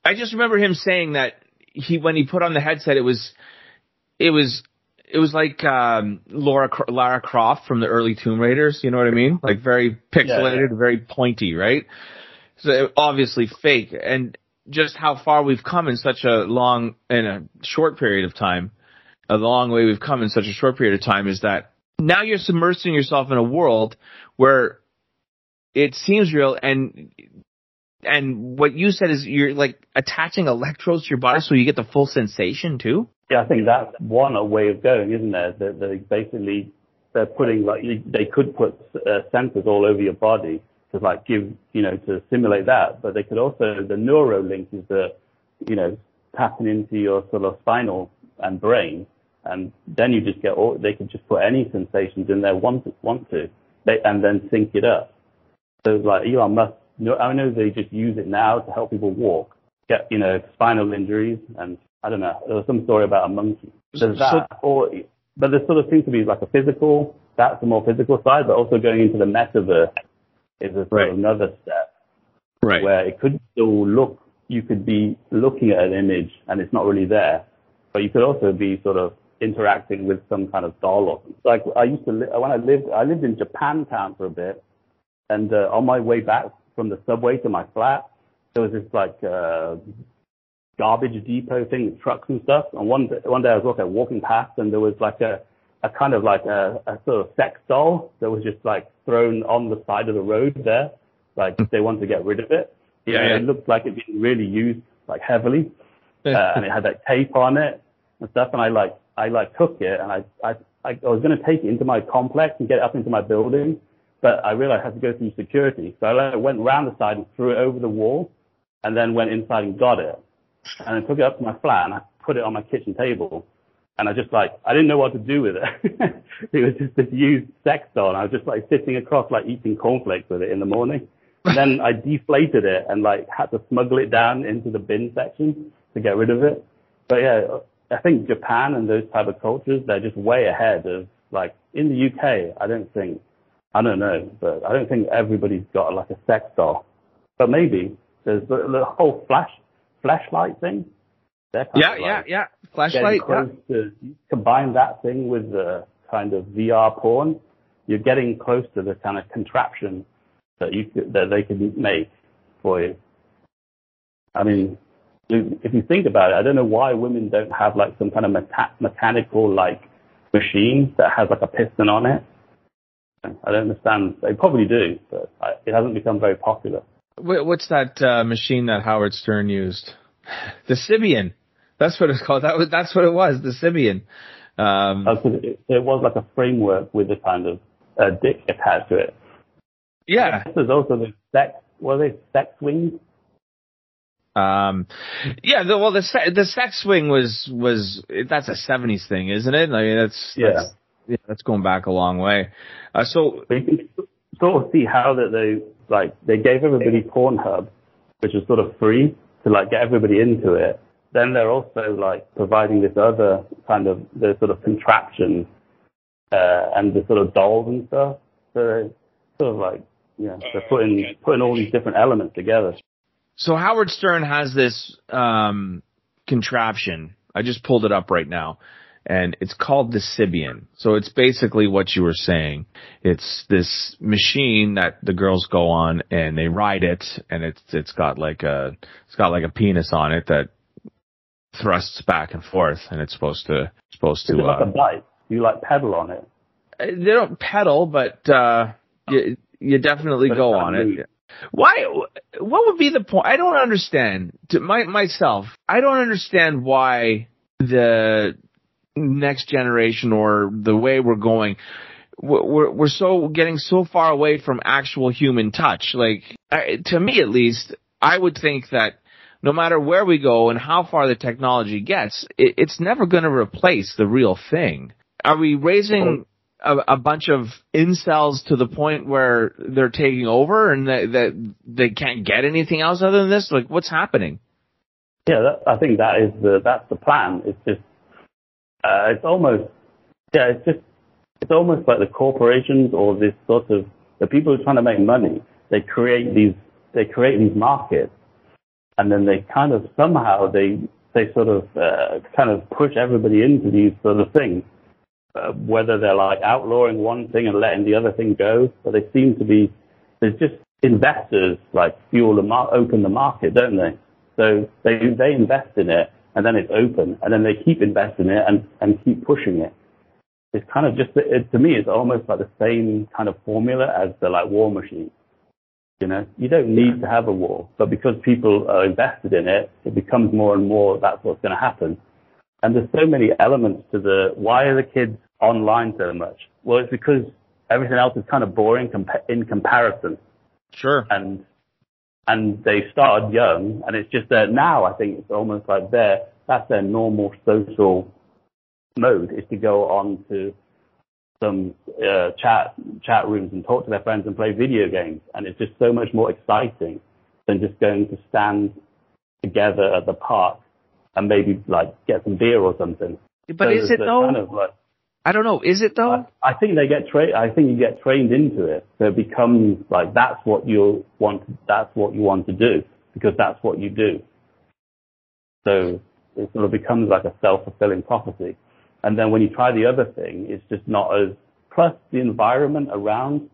[SPEAKER 7] I just remember him saying that he, when he put on the headset, it was, it was, it was like um, Laura Lara Croft from the early Tomb Raiders. You know what I mean? Like very pixelated, very pointy, right? So obviously fake, and just how far we've come in such a long, in a short period of time, a long way we've come in such a short period of time is that now you're submersing yourself in a world where it seems real and and what you said is you're like attaching electrodes to your body so you get the full sensation too.
[SPEAKER 9] Yeah, I think that's one a way of going, isn't there? That they basically they're putting like they could put uh, sensors all over your body to like give you know to simulate that, but they could also the Neuralink is the you know tapping into your sort of spinal and brain, and then you just get all they could just put any sensations in there want want to, they and then sync it up. So like Elon Musk, no, I know they just use it now to help people walk, get you know spinal injuries, and I don't know. There was some story about a monkey. There's
[SPEAKER 7] So-
[SPEAKER 9] that, or but there sort of seems to be like a physical that's the more physical side, but also going into the metaverse is a sort
[SPEAKER 7] Right.
[SPEAKER 9] of another step
[SPEAKER 7] Right.
[SPEAKER 9] where it could still look, you could be looking at an image and it's not really there, but you could also be sort of interacting with some kind of doll or something. Like I used to, li- when I lived, I lived in Japantown for a bit, and uh, on my way back from the subway to my flat, there was this like uh, garbage depot thing with trucks and stuff. And one day, one day I was walking, walking past, and there was like a a kind of like a, a sort of sex doll that was just like thrown on the side of the road there, like they wanted to get rid of it.
[SPEAKER 7] Yeah.
[SPEAKER 9] It looked like it'd been really used like heavily, uh, and it had that tape on it and stuff. And I like I like took it, and I I I was going to take it into my complex and get it up into my building, but I realized I had to go through security, so I went round the side and threw it over the wall, and then went inside and got it, and I took it up to my flat and I put it on my kitchen table. And I just like, I didn't know what to do with it. it was just this used sex doll. And I was just like sitting across, like eating cornflakes with it in the morning. And then I deflated it and like had to smuggle it down into the bin section to get rid of it. But yeah, I think Japan and those type of cultures, they're just way ahead of like in the UK. I don't think, I don't know, but I don't think everybody's got like a sex doll. But maybe there's the, the whole flash, Fleshlight thing.
[SPEAKER 7] Yeah, yeah,
[SPEAKER 9] like
[SPEAKER 7] yeah.
[SPEAKER 9] getting
[SPEAKER 7] Fleshlight. Yeah.
[SPEAKER 9] close to combine that thing with the kind of VR porn, you're getting close to the kind of contraption that you could, that they could make for you. I mean, if you think about it, I don't know why women don't have like some kind of meta- mechanical like machine that has like a piston on it. I don't understand. They probably do, but I, it hasn't become very popular.
[SPEAKER 7] What's that uh, machine that Howard Stern used? The Sybian. That's what it's called. That was that's what it was. The Sybian. Um,
[SPEAKER 9] it, it was like a framework with a kind of uh, dick attached to it.
[SPEAKER 7] yeah.
[SPEAKER 9] There's also the sex, what are they, sex wings?
[SPEAKER 7] Um, yeah. The, well, the se- the sex swing was was that's a '70s thing, isn't it? I mean, that's
[SPEAKER 9] Yeah.
[SPEAKER 7] That's, yeah, that's going back a long way. Uh, so
[SPEAKER 9] you can sort of see how that they, like, they gave everybody Pornhub, which was sort of free to like get everybody into it. Then they're also like providing this other kind of, the sort of contraption, uh, and the sort of dolls and stuff. So they're sort of like, yeah, they're putting, putting all these different elements together.
[SPEAKER 7] So Howard Stern has this um, contraption. I just pulled it up right now, and it's called the Sybian. So it's basically what you were saying. It's this machine that the girls go on and they ride it, and it's it's got like a it's got like a penis on it that thrusts back and forth, and it's supposed to supposed to.
[SPEAKER 9] like a
[SPEAKER 7] Uh,
[SPEAKER 9] bike. You like pedal on it.
[SPEAKER 7] they don't pedal, but uh, you you definitely
[SPEAKER 9] But
[SPEAKER 7] go on it. Why? What would be the point? I don't understand. To my myself, I don't understand why the next generation or the way we're going. We're we're so getting so far away from actual human touch. Like to me, at least, I would think that no matter where we go and how far the technology gets, it, it's never going to replace the real thing. Are we raising a, a bunch of incels to the point where they're taking over and that, that they can't get anything else other than this? Like, what's happening?
[SPEAKER 9] Yeah, that, I think that is the that's the plan. It's just uh, it's almost yeah, it's just it's almost like the corporations or this sort of the people who are trying to make money. They create these they create these markets, and then they kind of somehow they they sort of uh, kind of push everybody into these sort of things. Uh, whether they're like outlawing one thing and letting the other thing go, but they seem to be there's just investors like fuel the mar- open the market, don't they? So they they invest in it and then it's open and then they keep investing in it and, and keep pushing it. It's kind of just it, to me it's almost like the same kind of formula as the like war machine. You know, you don't need to have a war, but because people are invested in it, it becomes more and more that's what's going to happen. And there's so many elements to the why are the kids online so much? Well, it's because everything else is kind of boring compa- in comparison
[SPEAKER 7] Sure.
[SPEAKER 9] and and they started young, and it's just that now I think it's almost like their that's their normal social mode is to go on to some uh, chat chat rooms and talk to their friends and play video games, and it's just so much more exciting than just going to stand together at the park and maybe like get some beer or something.
[SPEAKER 7] But
[SPEAKER 9] So
[SPEAKER 7] is it though?
[SPEAKER 9] Kind of like,
[SPEAKER 7] I don't know. Is it though?
[SPEAKER 9] I, I think they get trained. I think you get trained into it, so it becomes like that's what you want. That's what you want to do because that's what you do. So it sort of becomes like a self-fulfilling prophecy. And then when you try the other thing, it's just not as. Plus the environment around.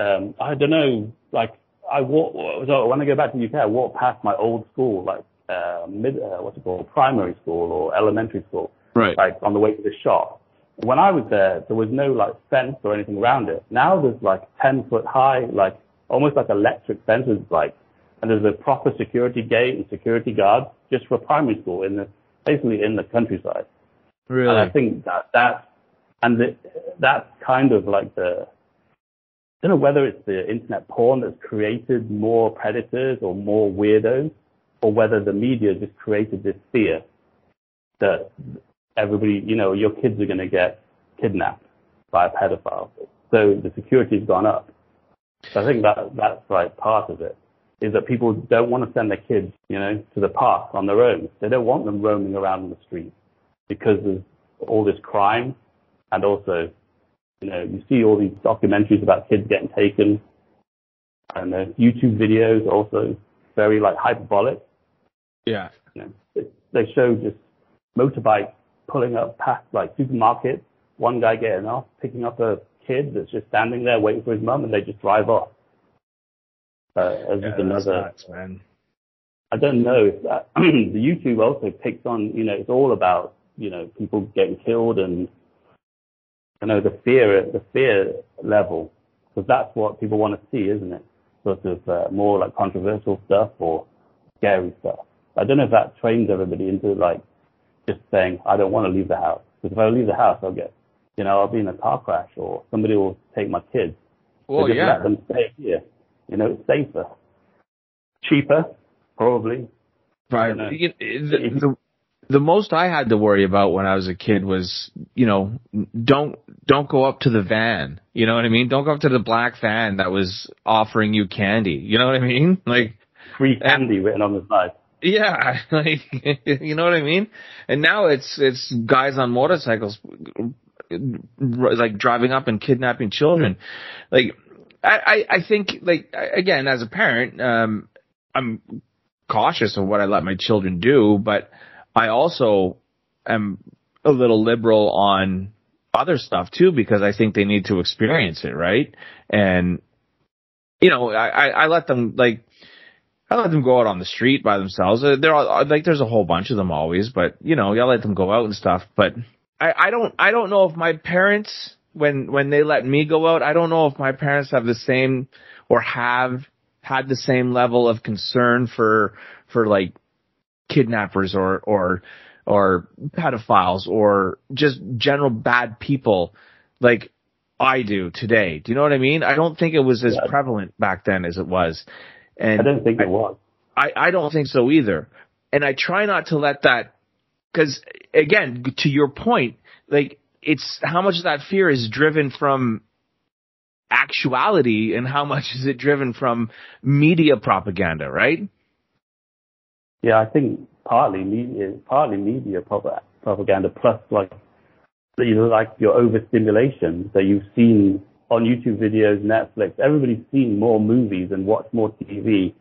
[SPEAKER 9] Um, I don't know. Like I walk so when I go back to the UK, I walk past my old school, like uh, mid, uh, what's it called, primary school or elementary school
[SPEAKER 7] Right.
[SPEAKER 9] like on the way to the shop. When I was there, there was no like fence or anything around it. Now there's like 10 foot high, like almost like electric fences, like, and there's a proper security gate and security guards just for primary school in the, basically in the countryside.
[SPEAKER 7] Really?
[SPEAKER 9] And I think that, that, and the, that's kind of like the, I don't know whether it's the internet porn that's created more predators or more weirdos, or whether the media just created this fear that everybody, you know, your kids are going to get kidnapped by a pedophile. So the security's gone up. So I think that that's like part of it is that people don't want to send their kids, you know, to the park on their own. They don't want them roaming around in the streets because there's all this crime and also, you know, you see all these documentaries about kids getting taken and uh, YouTube videos also very like hyperbolic.
[SPEAKER 7] yeah.
[SPEAKER 9] You know, they show just motorbike pulling up past like supermarkets, one guy getting off, picking up a kid that's just standing there waiting for his mum, and they just drive off. Uh, as another,
[SPEAKER 7] man.
[SPEAKER 9] I don't know if that, the YouTube also picks on, you know, it's all about, you know, people getting killed and, you know, the fear, the fear level, because that's what people want to see, isn't it? Sort of uh, more like controversial stuff or scary stuff. I don't know if that trains everybody into like just saying, I don't want to leave the house. Because if I leave the house, I'll get, you know, I'll be in a car crash or somebody will take my kids. So
[SPEAKER 7] Well,
[SPEAKER 9] just
[SPEAKER 7] yeah.
[SPEAKER 9] let them stay here. You know, it's safer. Cheaper, probably.
[SPEAKER 7] Right.
[SPEAKER 9] know.
[SPEAKER 7] You- The, the, the most I had to worry about when I was a kid was, you know, don't don't go up to the van. You know what I mean? Don't go up to the black van that was offering you candy. You know what I mean? Like,
[SPEAKER 9] Free candy written on the side.
[SPEAKER 7] Yeah, like you know what I mean? And now it's it's guys on motorcycles like driving up and kidnapping children. Like I I, I think like again as a parent um I'm cautious of what I let my children do, but I also am a little liberal on other stuff too because I think they need to experience it, right? And you know, I, I, I let them like I let them go out on the street by themselves. Uh, They're all, like there's a whole bunch of them always, but you know, I let them go out and stuff. But I, I don't I don't know if my parents when when they let me go out, I don't know if my parents have the same or have had the same level of concern for for like kidnappers or or or pedophiles or just general bad people like I do today. Do you know what I mean? I don't think it was as prevalent back then as it was. And
[SPEAKER 9] I don't think it was.
[SPEAKER 7] I, I don't think so either. And I try not to let that, cause again, to your point, like it's how much of that fear is driven from actuality and how much is it driven from media propaganda, right?
[SPEAKER 9] Yeah, I think partly media, partly media propaganda plus like, you know, like your overstimulation that you've seen on YouTube videos, Netflix. Everybody's seen more movies and watched more TV,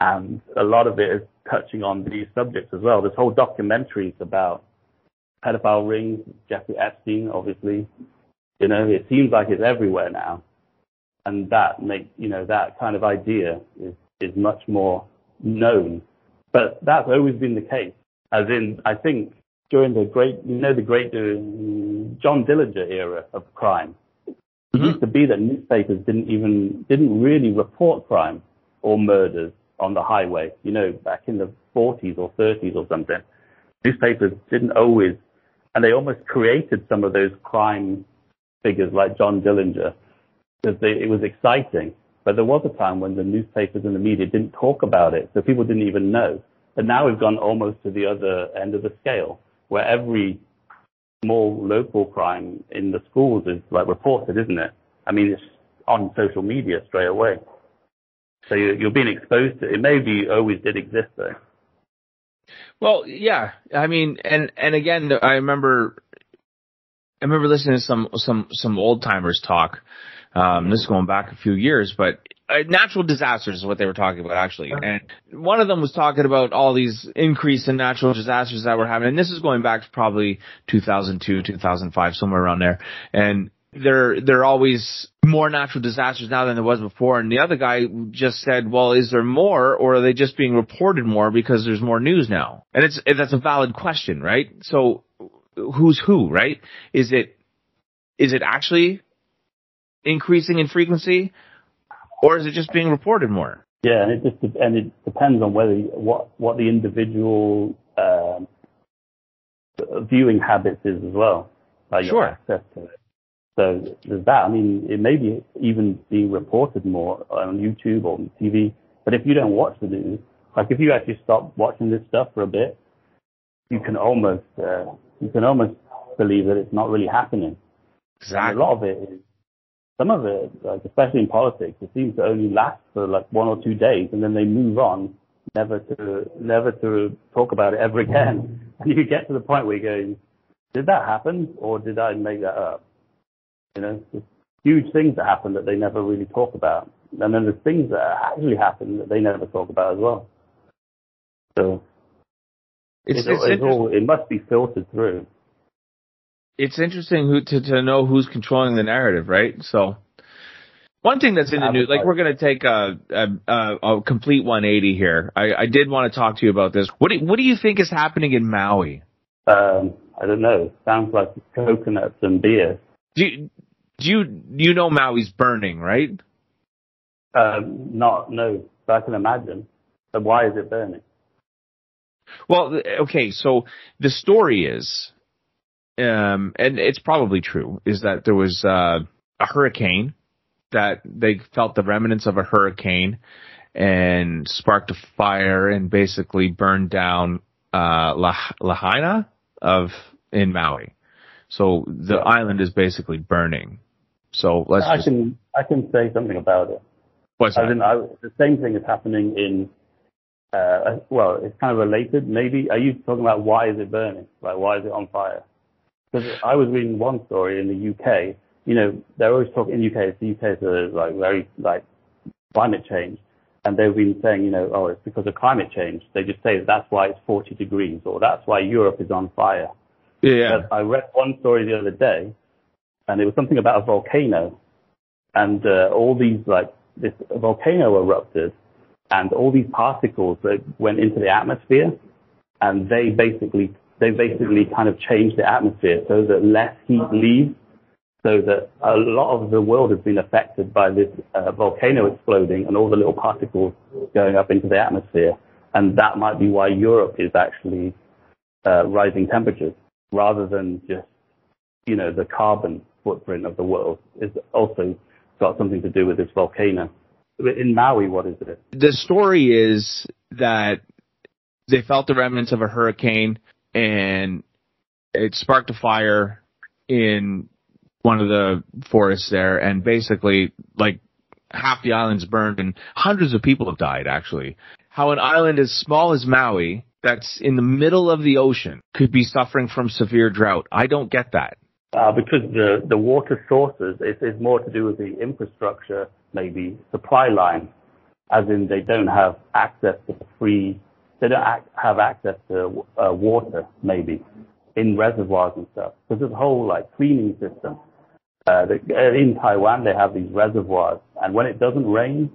[SPEAKER 9] and a lot of it is touching on these subjects as well. This whole documentary is about pedophile rings, Jeffrey Epstein, obviously. You know, it seems like it's everywhere now, and that make you know that kind of idea is is much more known but that's always been the case. As in, I think during the great, you know, the great uh, John Dillinger era of crime, it used mm-hmm. to be that newspapers didn't even didn't really report crime or murders on the highway. You know, back in the 40s or 30s or something, newspapers didn't always, and they almost created some of those crime figures like John Dillinger because they, it was exciting. But there was a time when the newspapers and the media didn't talk about it, so people didn't even know. But now we've gone almost to the other end of the scale, where every small local crime in the schools is like reported, isn't it? I mean, it's on social media straight away. So you're, you're being exposed to it. Maybe always did exist though.
[SPEAKER 7] Well, yeah. I mean, and and again, I remember I remember listening to some some some old timers talk. Um, this is going back a few years, but uh, natural disasters is what they were talking about actually. And one of them was talking about all these increase in natural disasters that were happening. And this is going back to probably 2002, 2005, somewhere around there. And there, there are always more natural disasters now than there was before. And the other guy just said, well, is there more or are they just being reported more because there's more news now? And it's, that's a valid question, right? So who's who, right? Is it, is it actually increasing in frequency or is it just being reported more?
[SPEAKER 9] Yeah, and it just and it depends on whether what what the individual um, viewing habits is as well. Like your
[SPEAKER 7] Sure.
[SPEAKER 9] access to it. So there's that. I mean, it may be even being reported more on YouTube or on TV. But if you don't watch the news, like if you actually stop watching this stuff for a bit, you can almost uh, you can almost believe that it's not really happening. And a lot of it is some of it, like especially in politics, it seems to only last for like one or two days, and then they move on, never to never to talk about it ever again. And you get to the point where you're going, did that happen, or did I make that up? You know, there's huge things that happen that they never really talk about, and then there's things that actually happen that they never talk about as well. So
[SPEAKER 7] It's,
[SPEAKER 9] it's,
[SPEAKER 7] it's,
[SPEAKER 9] it's all it must be filtered through.
[SPEAKER 7] It's interesting who, to, to know who's controlling the narrative, right? So one thing that's in the news, like we're going to take a, a, a, a complete 180 here. I, I did want to talk to you about this. What do, what do you think is happening in Maui?
[SPEAKER 9] Um, I don't know. Sounds like coconuts and beer.
[SPEAKER 7] Do you, do you, you know Maui's burning, right?
[SPEAKER 9] Um, not no, but I can imagine. But why is it burning?
[SPEAKER 7] Well, okay, so the story is, um, and it's probably true, is that there was uh, a hurricane that they felt the remnants of a hurricane and sparked a fire and basically burned down uh, La- Lahaina of in Maui. So the
[SPEAKER 9] Yeah.
[SPEAKER 7] island is basically burning. So let's
[SPEAKER 9] I
[SPEAKER 7] just,
[SPEAKER 9] can I can say something about it.
[SPEAKER 7] what's that?
[SPEAKER 9] I, the same thing is happening in. Uh, well, it's kind of related. Maybe are you talking about why is it burning? Like why is it on fire? Because I was reading one story in the UK. You know, they're always talking in the UK. The UK is a, like very like climate change, and they've been saying, you know, oh, it's because of climate change. They just say that's why it's 40 degrees, or that's why Europe is on fire.
[SPEAKER 7] yeah.
[SPEAKER 9] But I read one story the other day, and it was something about a volcano, and uh, all these like this volcano erupted, and all these particles that went into the atmosphere, and they basically they basically kind of changed the atmosphere so that less heat leaves, so that a lot of the world has been affected by this uh, volcano exploding and all the little particles going up into the atmosphere, and that might be why Europe is actually uh, rising temperatures rather than just, you know, the carbon footprint of the world is also got something to do with this volcano. In Maui, what is it?
[SPEAKER 7] the story is that they felt the remnants of a hurricane and it sparked a fire in one of the forests there and basically like half the island's burned and hundreds of people have died actually. How an island as small as Maui that's in the middle of the ocean could be suffering from severe drought. I don't get that.
[SPEAKER 9] Uh, because the, the water sources is, is more to do with the infrastructure, maybe supply line, as in they don't have access to free, they don't have access to uh, water, maybe, in reservoirs and stuff. Because there's a whole like cleaning system. Uh, the, uh, in Taiwan, they have these reservoirs, and when it doesn't rain,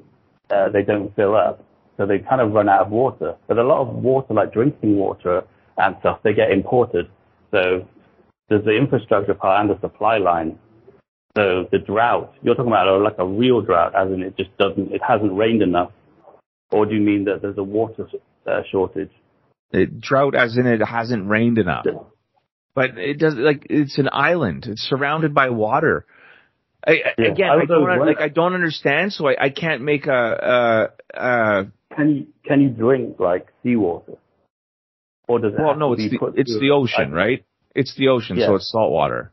[SPEAKER 9] uh, they don't fill up. So they kind of run out of water. But a lot of water, like drinking water and stuff, they get imported. So there's the infrastructure part and the supply line. So the drought, you're talking about like a real drought, as in it just doesn't, it hasn't rained enough. Or do you mean that there's a water uh, shortage?
[SPEAKER 7] It, drought as in it hasn't rained enough. But it does like it's an island. It's surrounded by water. I, I-
[SPEAKER 9] Yeah,
[SPEAKER 7] again,
[SPEAKER 9] I
[SPEAKER 7] I, don't
[SPEAKER 9] always
[SPEAKER 7] like I don't understand, so I, I can't make a, a, a
[SPEAKER 9] Can you can you drink like seawater? Or does it
[SPEAKER 7] well, no, it's the it's the
[SPEAKER 9] a-
[SPEAKER 7] ocean, right? It's the ocean, so it's salt water.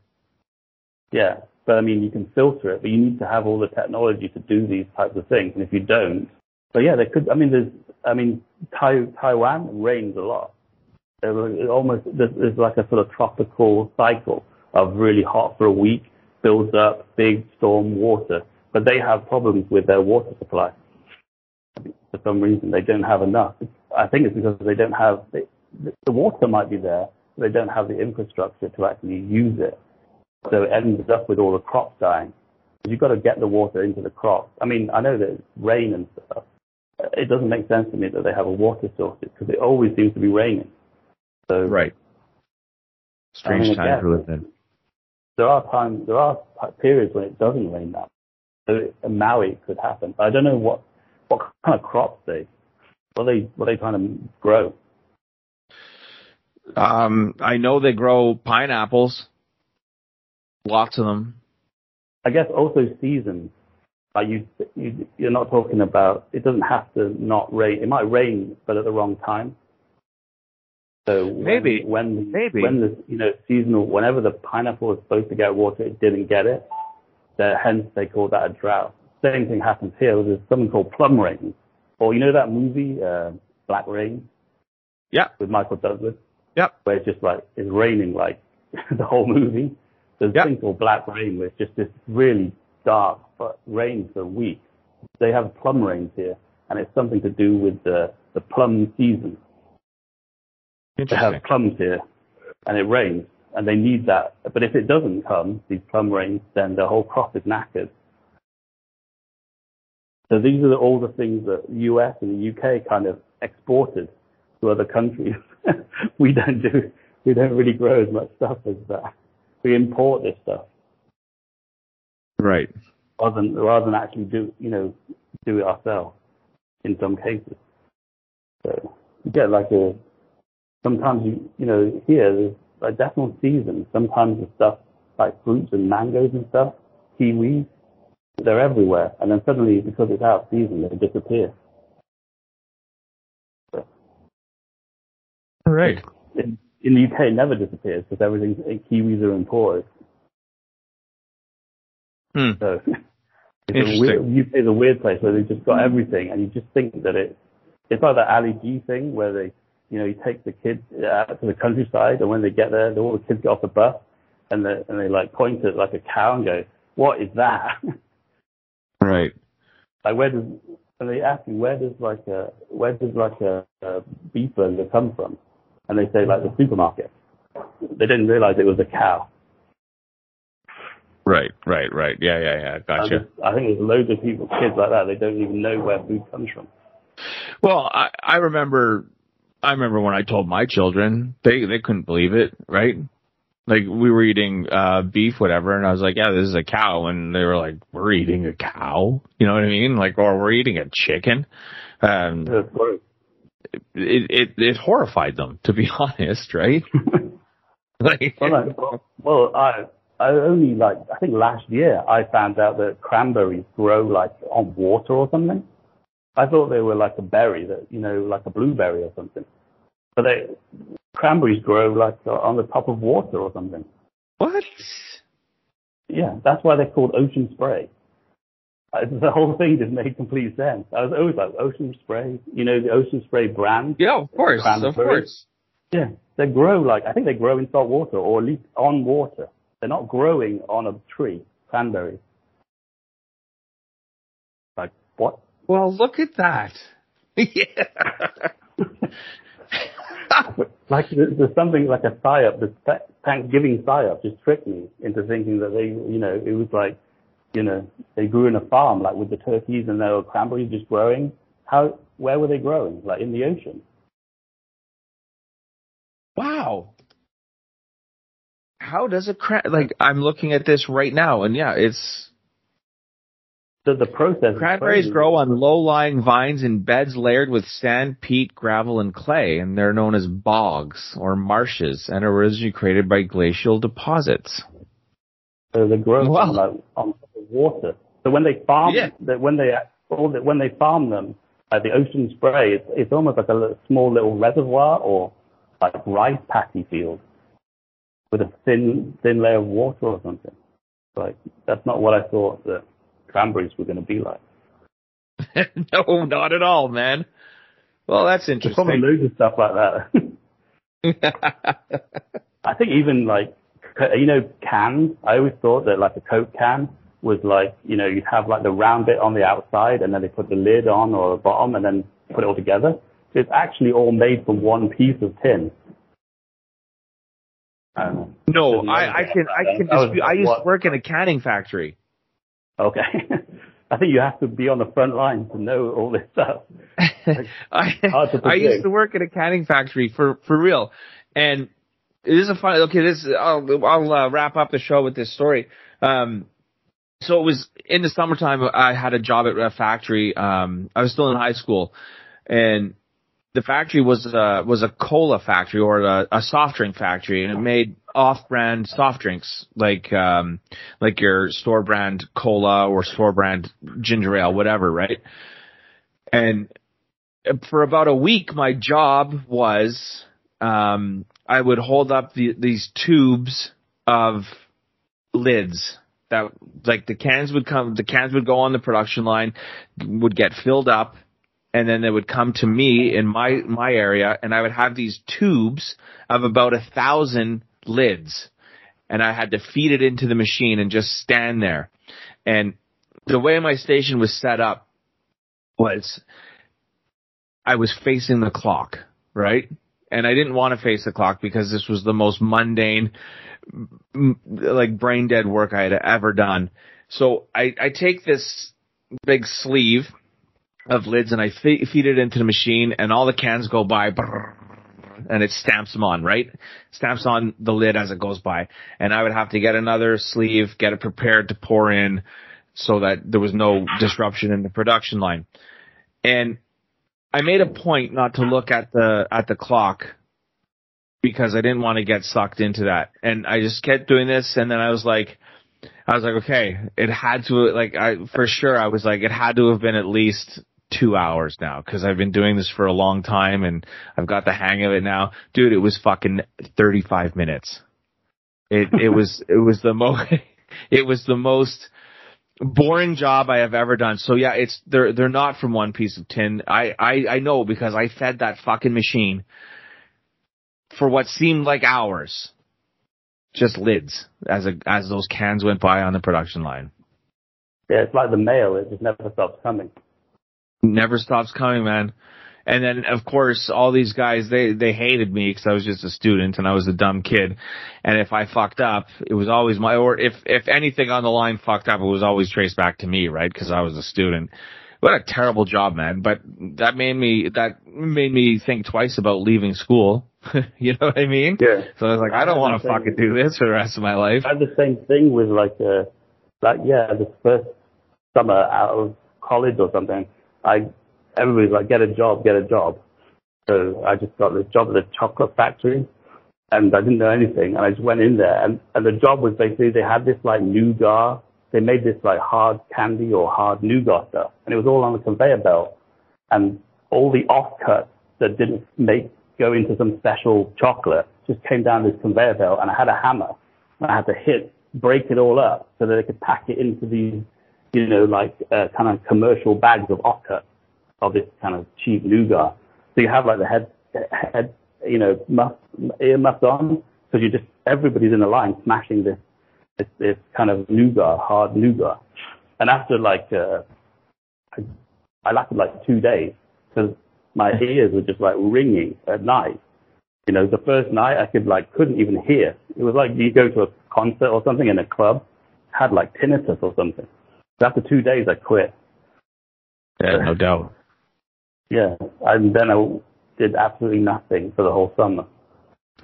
[SPEAKER 9] Yeah, but I mean, you can filter it, but you need to have all the technology to do these types of things. And if you don't, so yeah, there could. I mean, there's. I mean, tai, Taiwan rains a lot. Was almost there's, there's like a sort of tropical cycle of really hot for a week, builds up big storm water, but they have problems with their water supply. For some reason, they don't have enough. I think it's because they don't have the, the water might be there, but they don't have the infrastructure to actually use it. So it ends up with all the crops dying. You've got to get the water into the crops. I mean, I know it's rain and stuff. It doesn't make sense to me that they have a water source because it always seems to be raining. So
[SPEAKER 7] Right. Strange
[SPEAKER 9] I mean,
[SPEAKER 7] times we're living in.
[SPEAKER 9] there are times, there are periods when it doesn't rain that. much. So in Maui could happen. I don't know what what kind of crops they what they what they trying to grow.
[SPEAKER 7] Um, I know they grow pineapples. Lots of them.
[SPEAKER 9] I guess also seasons. Like you, you you're not talking about. It doesn't have to not rain. It might rain, but at the wrong time. So when,
[SPEAKER 7] Maybe.
[SPEAKER 9] when the,
[SPEAKER 7] Maybe.
[SPEAKER 9] when the you know seasonal whenever the pineapple was supposed to get water, it didn't get it. So hence they call that a drought. Same thing happens here. There's something called plum rain, or you know that movie uh, Black Rain
[SPEAKER 7] Yeah.
[SPEAKER 9] with Michael Douglas,
[SPEAKER 7] Yep.
[SPEAKER 9] where it's just like it's raining like the whole movie. There's
[SPEAKER 7] Yep.
[SPEAKER 9] a thing called Black Rain, where it's just this really dark but rain for weeks. They have plum rains here, and it's something to do with the the plum season. They have plums here, and it rains, and they need that. But if it doesn't come, these plum rains, then the whole crop is knackered. So these are the, all the things that the US and the UK kind of exported to other countries. we don't do, we don't really grow as much stuff as that. We import this stuff
[SPEAKER 7] Right.
[SPEAKER 9] Rather than rather than actually do you know do it ourselves in some cases. So you get like a sometimes you you know here there's like decimal season. Sometimes the stuff like fruits and mangoes and stuff, kiwis, they're everywhere, and then suddenly because it's out of season they disappear.
[SPEAKER 7] Right.
[SPEAKER 9] In, in the UK, it never disappears because everything kiwis are imported.
[SPEAKER 7] Hmm.
[SPEAKER 9] So it's a
[SPEAKER 7] Interesting.
[SPEAKER 9] weird, UK is a weird place where they've just got mm. everything, and you just think that it. It's like that Ali G thing where they, you know, you take the kids out to the countryside, and when they get there, all the kids get off the bus, and they and they like point at like a cow and go, "What is that?"
[SPEAKER 7] Right.
[SPEAKER 9] like where does and they ask you where does like a where does like a, a beef burger come from? And they say like the supermarket. They didn't realize it was a cow.
[SPEAKER 7] Right. Right. Right. Yeah. Yeah. Yeah. Gotcha.
[SPEAKER 9] I think there's loads of people, kids like that. They don't even know where food comes from.
[SPEAKER 7] Well, I, I remember, I remember when I told my children, they, they couldn't believe it, right? Like we were eating, uh, beef, whatever, and I was like, yeah, this is a cow. And they were like, we're eating a cow? You know what I mean? Like, or we're eating a chicken. Um, it, it, it horrified them, to be honest, right? like,
[SPEAKER 9] Well, well, I only like I think last year I found out that cranberries grow like on water or something. I thought they were like a berry that you know like a blueberry or something, but they cranberries grow like on the top of water or something.
[SPEAKER 7] what?
[SPEAKER 9] Yeah, that's why they're called ocean spray. The whole thing just made complete sense. I was always like ocean spray, you know, the ocean spray brand.
[SPEAKER 7] Yeah, of course, of course.
[SPEAKER 9] Yeah, they grow like I think they grow in salt water or at least on water. They're not growing on a tree. Cranberries. Like what?
[SPEAKER 7] Well, look at that. yeah.
[SPEAKER 9] Like there's, something like a psyop. The th- Thanksgiving psyop just tricked me into thinking that they, you know, it was like, you know, they grew in a farm like with the turkeys and there were cranberries just growing. How? Where were they growing? Like in the ocean.
[SPEAKER 7] Wow. How does it cran like I'm looking at this right now and yeah, it's
[SPEAKER 9] So the process.
[SPEAKER 7] cranberries grow on low-lying vines in beds layered with sand, peat, gravel, and clay, and they're known as bogs or marshes and are originally created by glacial deposits.
[SPEAKER 9] So they grow
[SPEAKER 7] Wow.
[SPEAKER 9] on, like, on water. So when they farm,
[SPEAKER 7] Yeah.
[SPEAKER 9] that when they when they farm them, uh, the ocean spray, it's, it's almost like a small little reservoir or like rice paddy field with a thin thin layer of water or something. Like that's not what I thought that cranberries were going to be like.
[SPEAKER 7] no, not at all, man. Well, that's
[SPEAKER 9] probably
[SPEAKER 7] interesting.
[SPEAKER 9] loads of stuff like that. I think even like you know cans. I always thought that like a Coke can was like, you know, you'd have like the round bit on the outside and then they put the lid on or the bottom and then put it all together. It's actually all made from one piece of tin. I don't know.
[SPEAKER 7] No, I, I can I can dispute. I used to work in a canning factory.
[SPEAKER 9] Okay. I think you have to be on the front line to know all this stuff.
[SPEAKER 7] I, I used to work in a canning factory for for real, and it is a fun. Okay, this I'll I'll uh, wrap up the show with this story. Um, so it was in the summertime. I had a job at a factory. Um, I was still in high school, and the factory was uh, was a cola factory or a, a soft drink factory, and it made off-brand soft drinks like um, like your store brand cola or store brand ginger ale, whatever, right? And for about a week, my job was um, I would hold up the, these tubes of lids that like the cans would come, the cans would go on the production line, would get filled up, and then they would come to me in my my area, and I would have these tubes of about a thousand lids, and I had to feed it into the machine and just stand there, and the way my station was set up was I was facing the clock, right? And I didn't want to face the clock because this was the most mundane, like brain dead work I had ever done. So I, I take this big sleeve of lids and I fe- feed it into the machine and all the cans go by and it stamps them on, right? Stamps on the lid as it goes by. And I would have to get another sleeve, get it prepared to pour in so that there was no disruption in the production line. And I made a point not to look at the at the clock because I didn't want to get sucked into that. And I just kept doing this and then I was like I was like, okay, it had to like I for sure I was like it had to have been at least two hours now because I've been doing this for a long time and I've got the hang of it now. Dude, it was fucking thirty five minutes. It it was it was the most it was the most boring job I have ever done. So yeah, it's they're they're not from one piece of tin. I I I know because I fed that fucking machine for what seemed like hours. Just lids as a as those cans went by on the production line.
[SPEAKER 9] Yeah, it's like the mail. It just never stops coming.
[SPEAKER 7] Never stops coming, man. And then of course all these guys they they hated me because I was just a student and I was a dumb kid. And if I fucked up, it was always my or if if anything on the line fucked up, it was always traced back to me, right? Because I was a student. What a terrible job, man. But that made me that made me think twice about leaving school. you know what I mean?
[SPEAKER 9] Yeah.
[SPEAKER 7] So I was like, I don't want to fucking do this for the rest of my life.
[SPEAKER 9] I had the same thing with like, uh, like yeah, the first summer out of college or something. I everybody's like, get a job, get a job. So I just got this job at a chocolate factory, and I didn't know anything, and I just went in there, and and the job was basically they had this like nougat. They made this like hard candy or hard nougat stuff, and it was all on a conveyor belt, and all the offcuts that didn't make go into some special chocolate just came down this conveyor belt, and I had a hammer, and I had to hit break it all up so that they could pack it into these, you know, like uh, kind of commercial bags of offcuts of this kind of cheap nougat. So you have like the head, head, you know, muff, ear muffs on, because you just everybody's in the line smashing this, this, this kind of nougat, hard nougat. And after like, uh, I, I lasted like two days because my ears were just like ringing at night. You know, the first night I could like couldn't even hear. It was like you go to a concert or something in a club, had like tinnitus or something. After two days I quit.
[SPEAKER 7] Yeah, no doubt.
[SPEAKER 9] Yeah, and then I did absolutely nothing for the whole summer.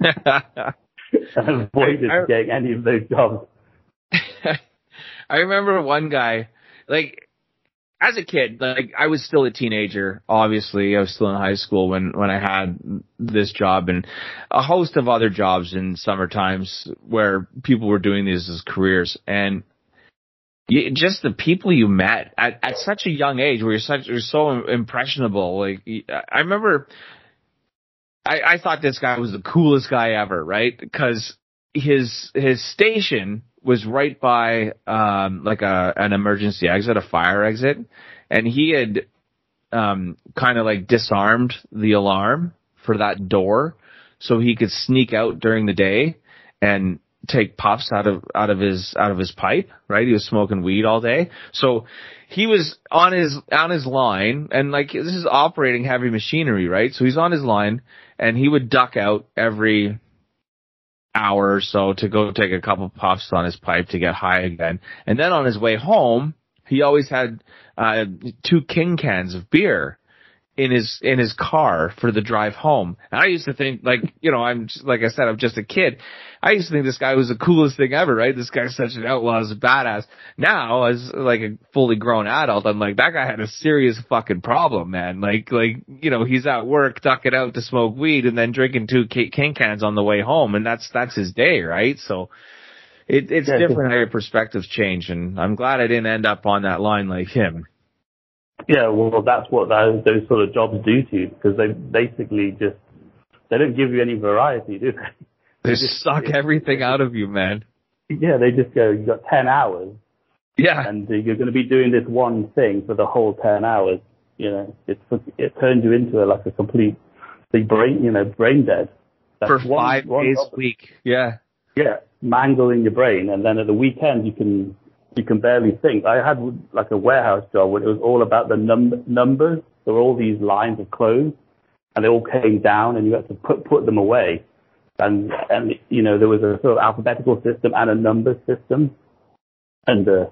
[SPEAKER 9] and avoided
[SPEAKER 7] I- I-
[SPEAKER 9] getting any of those jobs.
[SPEAKER 7] I remember one guy, like, as a kid, like, I was still a teenager, obviously. I was still in high school when, when I had this job and a host of other jobs in summer times where people were doing these as careers. And you, just the people you met at, at such a young age where you're such, you're so impressionable. Like, I remember, I, I thought this guy was the coolest guy ever, right? Because his his station was right by um like a an emergency exit, a fire exit, and he had um kind of like disarmed the alarm for that door so he could sneak out during the day and take puffs out of out of his out of his pipe, right? He was smoking weed all day. So he was on his on his line and like this is operating heavy machinery, right? So he's on his line and he would duck out every hour or so to go take a couple puffs on his pipe to get high again. And then on his way home, he always had uh two king cans of beer in his in his car for the drive home. And I used to think like, you know, I'm just, like I said, I'm just a kid. I used to think this guy was the coolest thing ever, right? This guy's such an outlaw, as a badass. Now, as like a fully grown adult, I'm like, that guy had a serious fucking problem, man. Like, like, you know, he's at work ducking out to smoke weed and then drinking two ca- king cans on the way home, and that's that's his day, right? So. It, it's
[SPEAKER 9] Yeah,
[SPEAKER 7] different how your perspectives change, and I'm glad I didn't end up on that line like him.
[SPEAKER 9] Yeah, well, that's what those, those sort of jobs do to you because they basically just they don't give you any variety, do they?
[SPEAKER 7] They
[SPEAKER 9] just-
[SPEAKER 7] suck everything out of you, man.
[SPEAKER 9] Yeah, they just go, you got 10 hours
[SPEAKER 7] Yeah.
[SPEAKER 9] and you're going to be doing this one thing for the whole 10 hours. You know, it's, it turns you into a, like a complete, the brain, you know, brain dead. That's
[SPEAKER 7] For
[SPEAKER 9] one-
[SPEAKER 7] five
[SPEAKER 9] one
[SPEAKER 7] days a week. Yeah.
[SPEAKER 9] Yeah, mangling your brain. And then at the weekend you can, you can barely think. I had like a warehouse job where it was all about the num- numbers. There were all these lines of clothes and they all came down and you had to put, put them away. And, and, you know, there was a sort of alphabetical system and a number system. And, uh,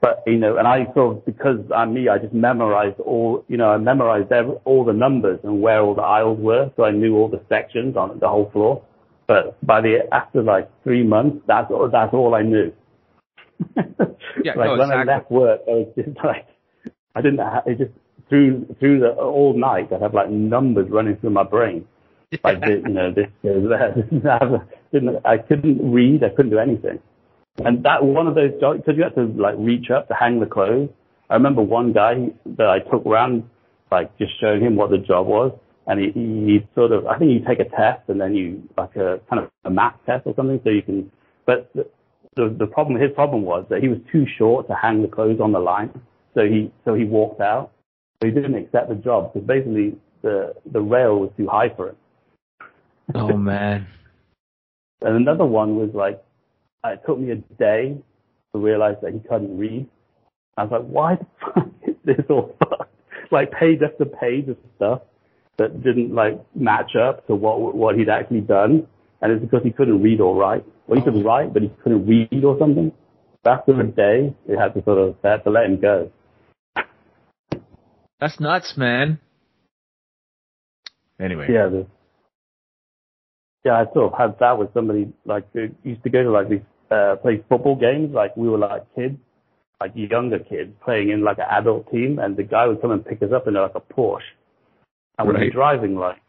[SPEAKER 9] but, you know, and I sort of, because I'm me, I just memorized all, you know, I memorized every, all the numbers and where all the aisles were. So I knew all the sections on the whole floor. But by the, after like three months, that's all, that's all I knew.
[SPEAKER 7] Yeah,
[SPEAKER 9] like
[SPEAKER 7] no,
[SPEAKER 9] when I left work, I was just like, I didn't have, it just through, through the, all night, I'd have like numbers running through my brain. Like, you know, this goes there. I have- didn't, I couldn't read, I couldn't do anything. And that one of those jobs, because you had to like reach up to hang the clothes. I remember one guy that I took around, like just showing him what the job was. And he, he, he sort of, I think you take a test and then you, like a kind of a math test or something so you can, but the, the, problem, his problem was that he was too short to hang the clothes on the line. So he, so he walked out. So he didn't accept the job because basically the, the rail was too high for him.
[SPEAKER 7] Oh man.
[SPEAKER 9] And another one was like, it took me a day to realize that he couldn't read. I was like, why the fuck is this all fucked? Like page after page of stuff that didn't like match up to what what he'd actually done. And it's because he couldn't read or write. Well, he could write, but he couldn't read or something. After a day, they had to sort of, they had to let him go.
[SPEAKER 7] That's nuts, man. Anyway.
[SPEAKER 9] Yeah, the, yeah, I sort of had that with somebody like who used to go to like these uh, play football games. Like we were like kids, like younger kids playing in like an adult team, and the guy would come and pick us up in like a Porsche, and we'd be driving like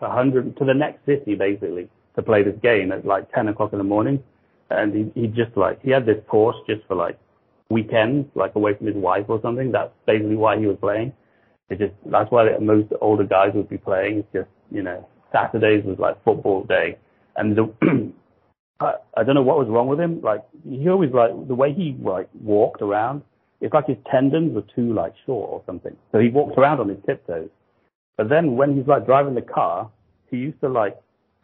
[SPEAKER 9] a hundred to the next city basically to play this game at like ten o'clock in the morning, and he he just like he had this Porsche just for like weekends, like away from his wife or something. That's basically why he was playing. It just that's why most older guys would be playing. It's just you know Saturdays was like football day, and the I, I don't know what was wrong with him. Like he always like the way he like walked around. It's like his tendons were too like short or something. So he walked around on his tiptoes. But then when he's like driving the car, he used to like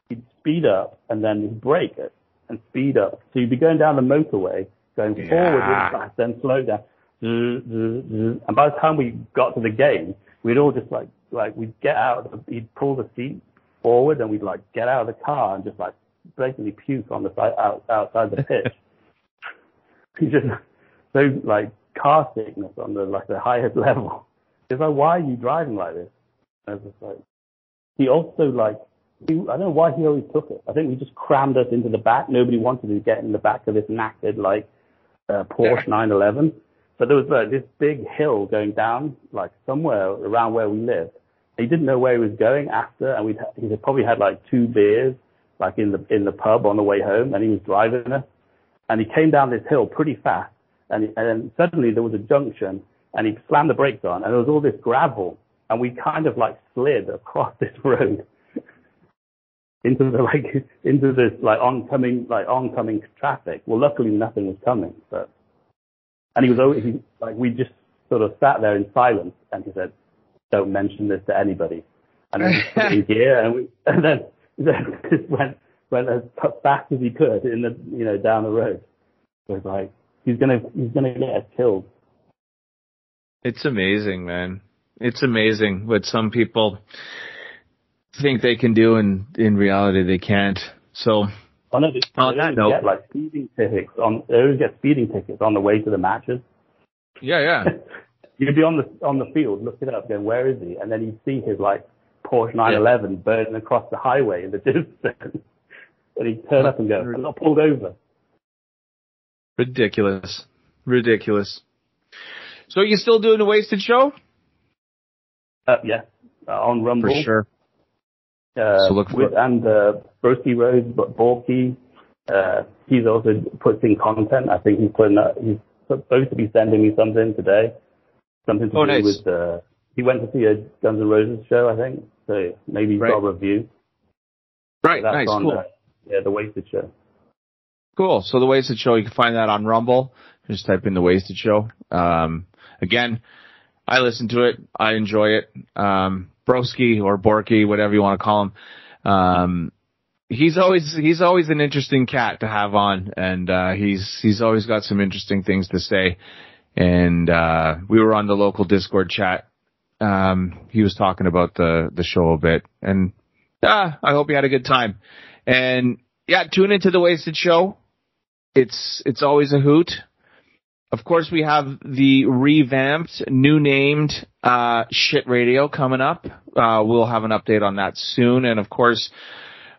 [SPEAKER 9] he'd speed up and then he'd brake it and speed up. So you'd be going down the motorway, going forward really fast, then slow down. And by the time we got to the game, we'd all just like like we'd get out. Of the, he'd pull the seat forward, and we'd like get out of the car and just like basically puke on the side out, outside the pitch. he just so like car sickness on the like the highest level. It's like why are you driving like this? And I was like he also like he, I don't know why he always took it. I think he just crammed us into the back. Nobody wanted to get in the back of this knackered like uh, Porsche 911. But there was like this big hill going down like somewhere around where we lived. He didn't know where he was going after, and we'd he had probably had like two beers like in the in the pub on the way home, and he was driving us. And he came down this hill pretty fast, and, he, and then suddenly there was a junction, and he slammed the brakes on, and there was all this gravel, and we kind of like slid across this road into the like into this like oncoming like oncoming traffic. Well, luckily nothing was coming, but and he was always he, like we just sort of sat there in silence, and he said, "Don't mention this to anybody." And then he put it in gear, and we and then then just went went as fast as he could in the you know down the road. So it's like he's gonna he's gonna get us killed.
[SPEAKER 7] It's amazing, man. It's amazing what some people think they can do, and in reality, they can't. So,
[SPEAKER 9] Oh
[SPEAKER 7] On that
[SPEAKER 9] always
[SPEAKER 7] note-
[SPEAKER 9] get like speeding tickets on. They always get speeding tickets on the way to the matches.
[SPEAKER 7] yeah, yeah.
[SPEAKER 9] You'd be on the on the field, looking up, going, where is he? And then you'd see his like Porsche 911 burning across the highway in the distance. and he'd turn up and go, I got pulled over.
[SPEAKER 7] Ridiculous. Ridiculous. So, you still doing the wasted show?
[SPEAKER 9] Uh, yeah, uh, on Rumble.
[SPEAKER 7] For sure.
[SPEAKER 9] Uh,
[SPEAKER 7] So look for-
[SPEAKER 9] with, and uh, Broski Rose, but Borky, uh, he's also putting content. I think he's putting. Uh, he's supposed to be sending me something today. Something to
[SPEAKER 7] Oh,
[SPEAKER 9] do
[SPEAKER 7] nice.
[SPEAKER 9] with. Uh, he went to see a Guns N' Roses show, I think. So maybe he's
[SPEAKER 7] Right.
[SPEAKER 9] got a review.
[SPEAKER 7] Right,
[SPEAKER 9] That's
[SPEAKER 7] nice,
[SPEAKER 9] on,
[SPEAKER 7] cool.
[SPEAKER 9] uh, yeah, the Wasted Show.
[SPEAKER 7] Cool. So the Wasted Show, you can find that on Rumble. Just type in the Wasted Show. Um, again, I listen to it. I enjoy it. Um, Broski or Borky, whatever you want to call him. Um, he's always, he's always an interesting cat to have on and, uh, he's, he's always got some interesting things to say. And, uh, we were on the local Discord chat. Um, he was talking about the, the show a bit and, uh, I hope you had a good time. And yeah, tune into the Wasted Show. It's it's always a hoot. Of course, we have the revamped, new named uh, Shit Radio coming up. Uh, we'll have an update on that soon, and of course,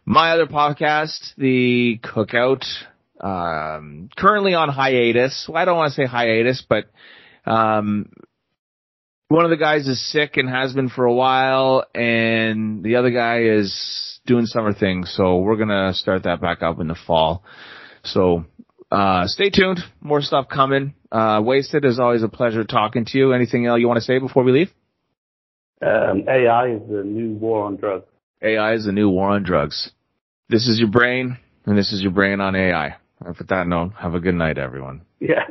[SPEAKER 7] my other podcast, the Cookout, um, currently on hiatus. Well, I don't want to say hiatus, but um, one of the guys is sick and has been for a while, and the other guy is doing summer things. So we're gonna start that back up in the fall. So uh, stay tuned. More stuff coming. Uh, Wasted is always a pleasure talking to you. Anything else you want to say before we leave?
[SPEAKER 9] Um, AI is the new war on drugs.
[SPEAKER 7] AI is the new war on drugs. This is your brain, and this is your brain on AI. And with that note, have a good night, everyone.
[SPEAKER 9] Yeah.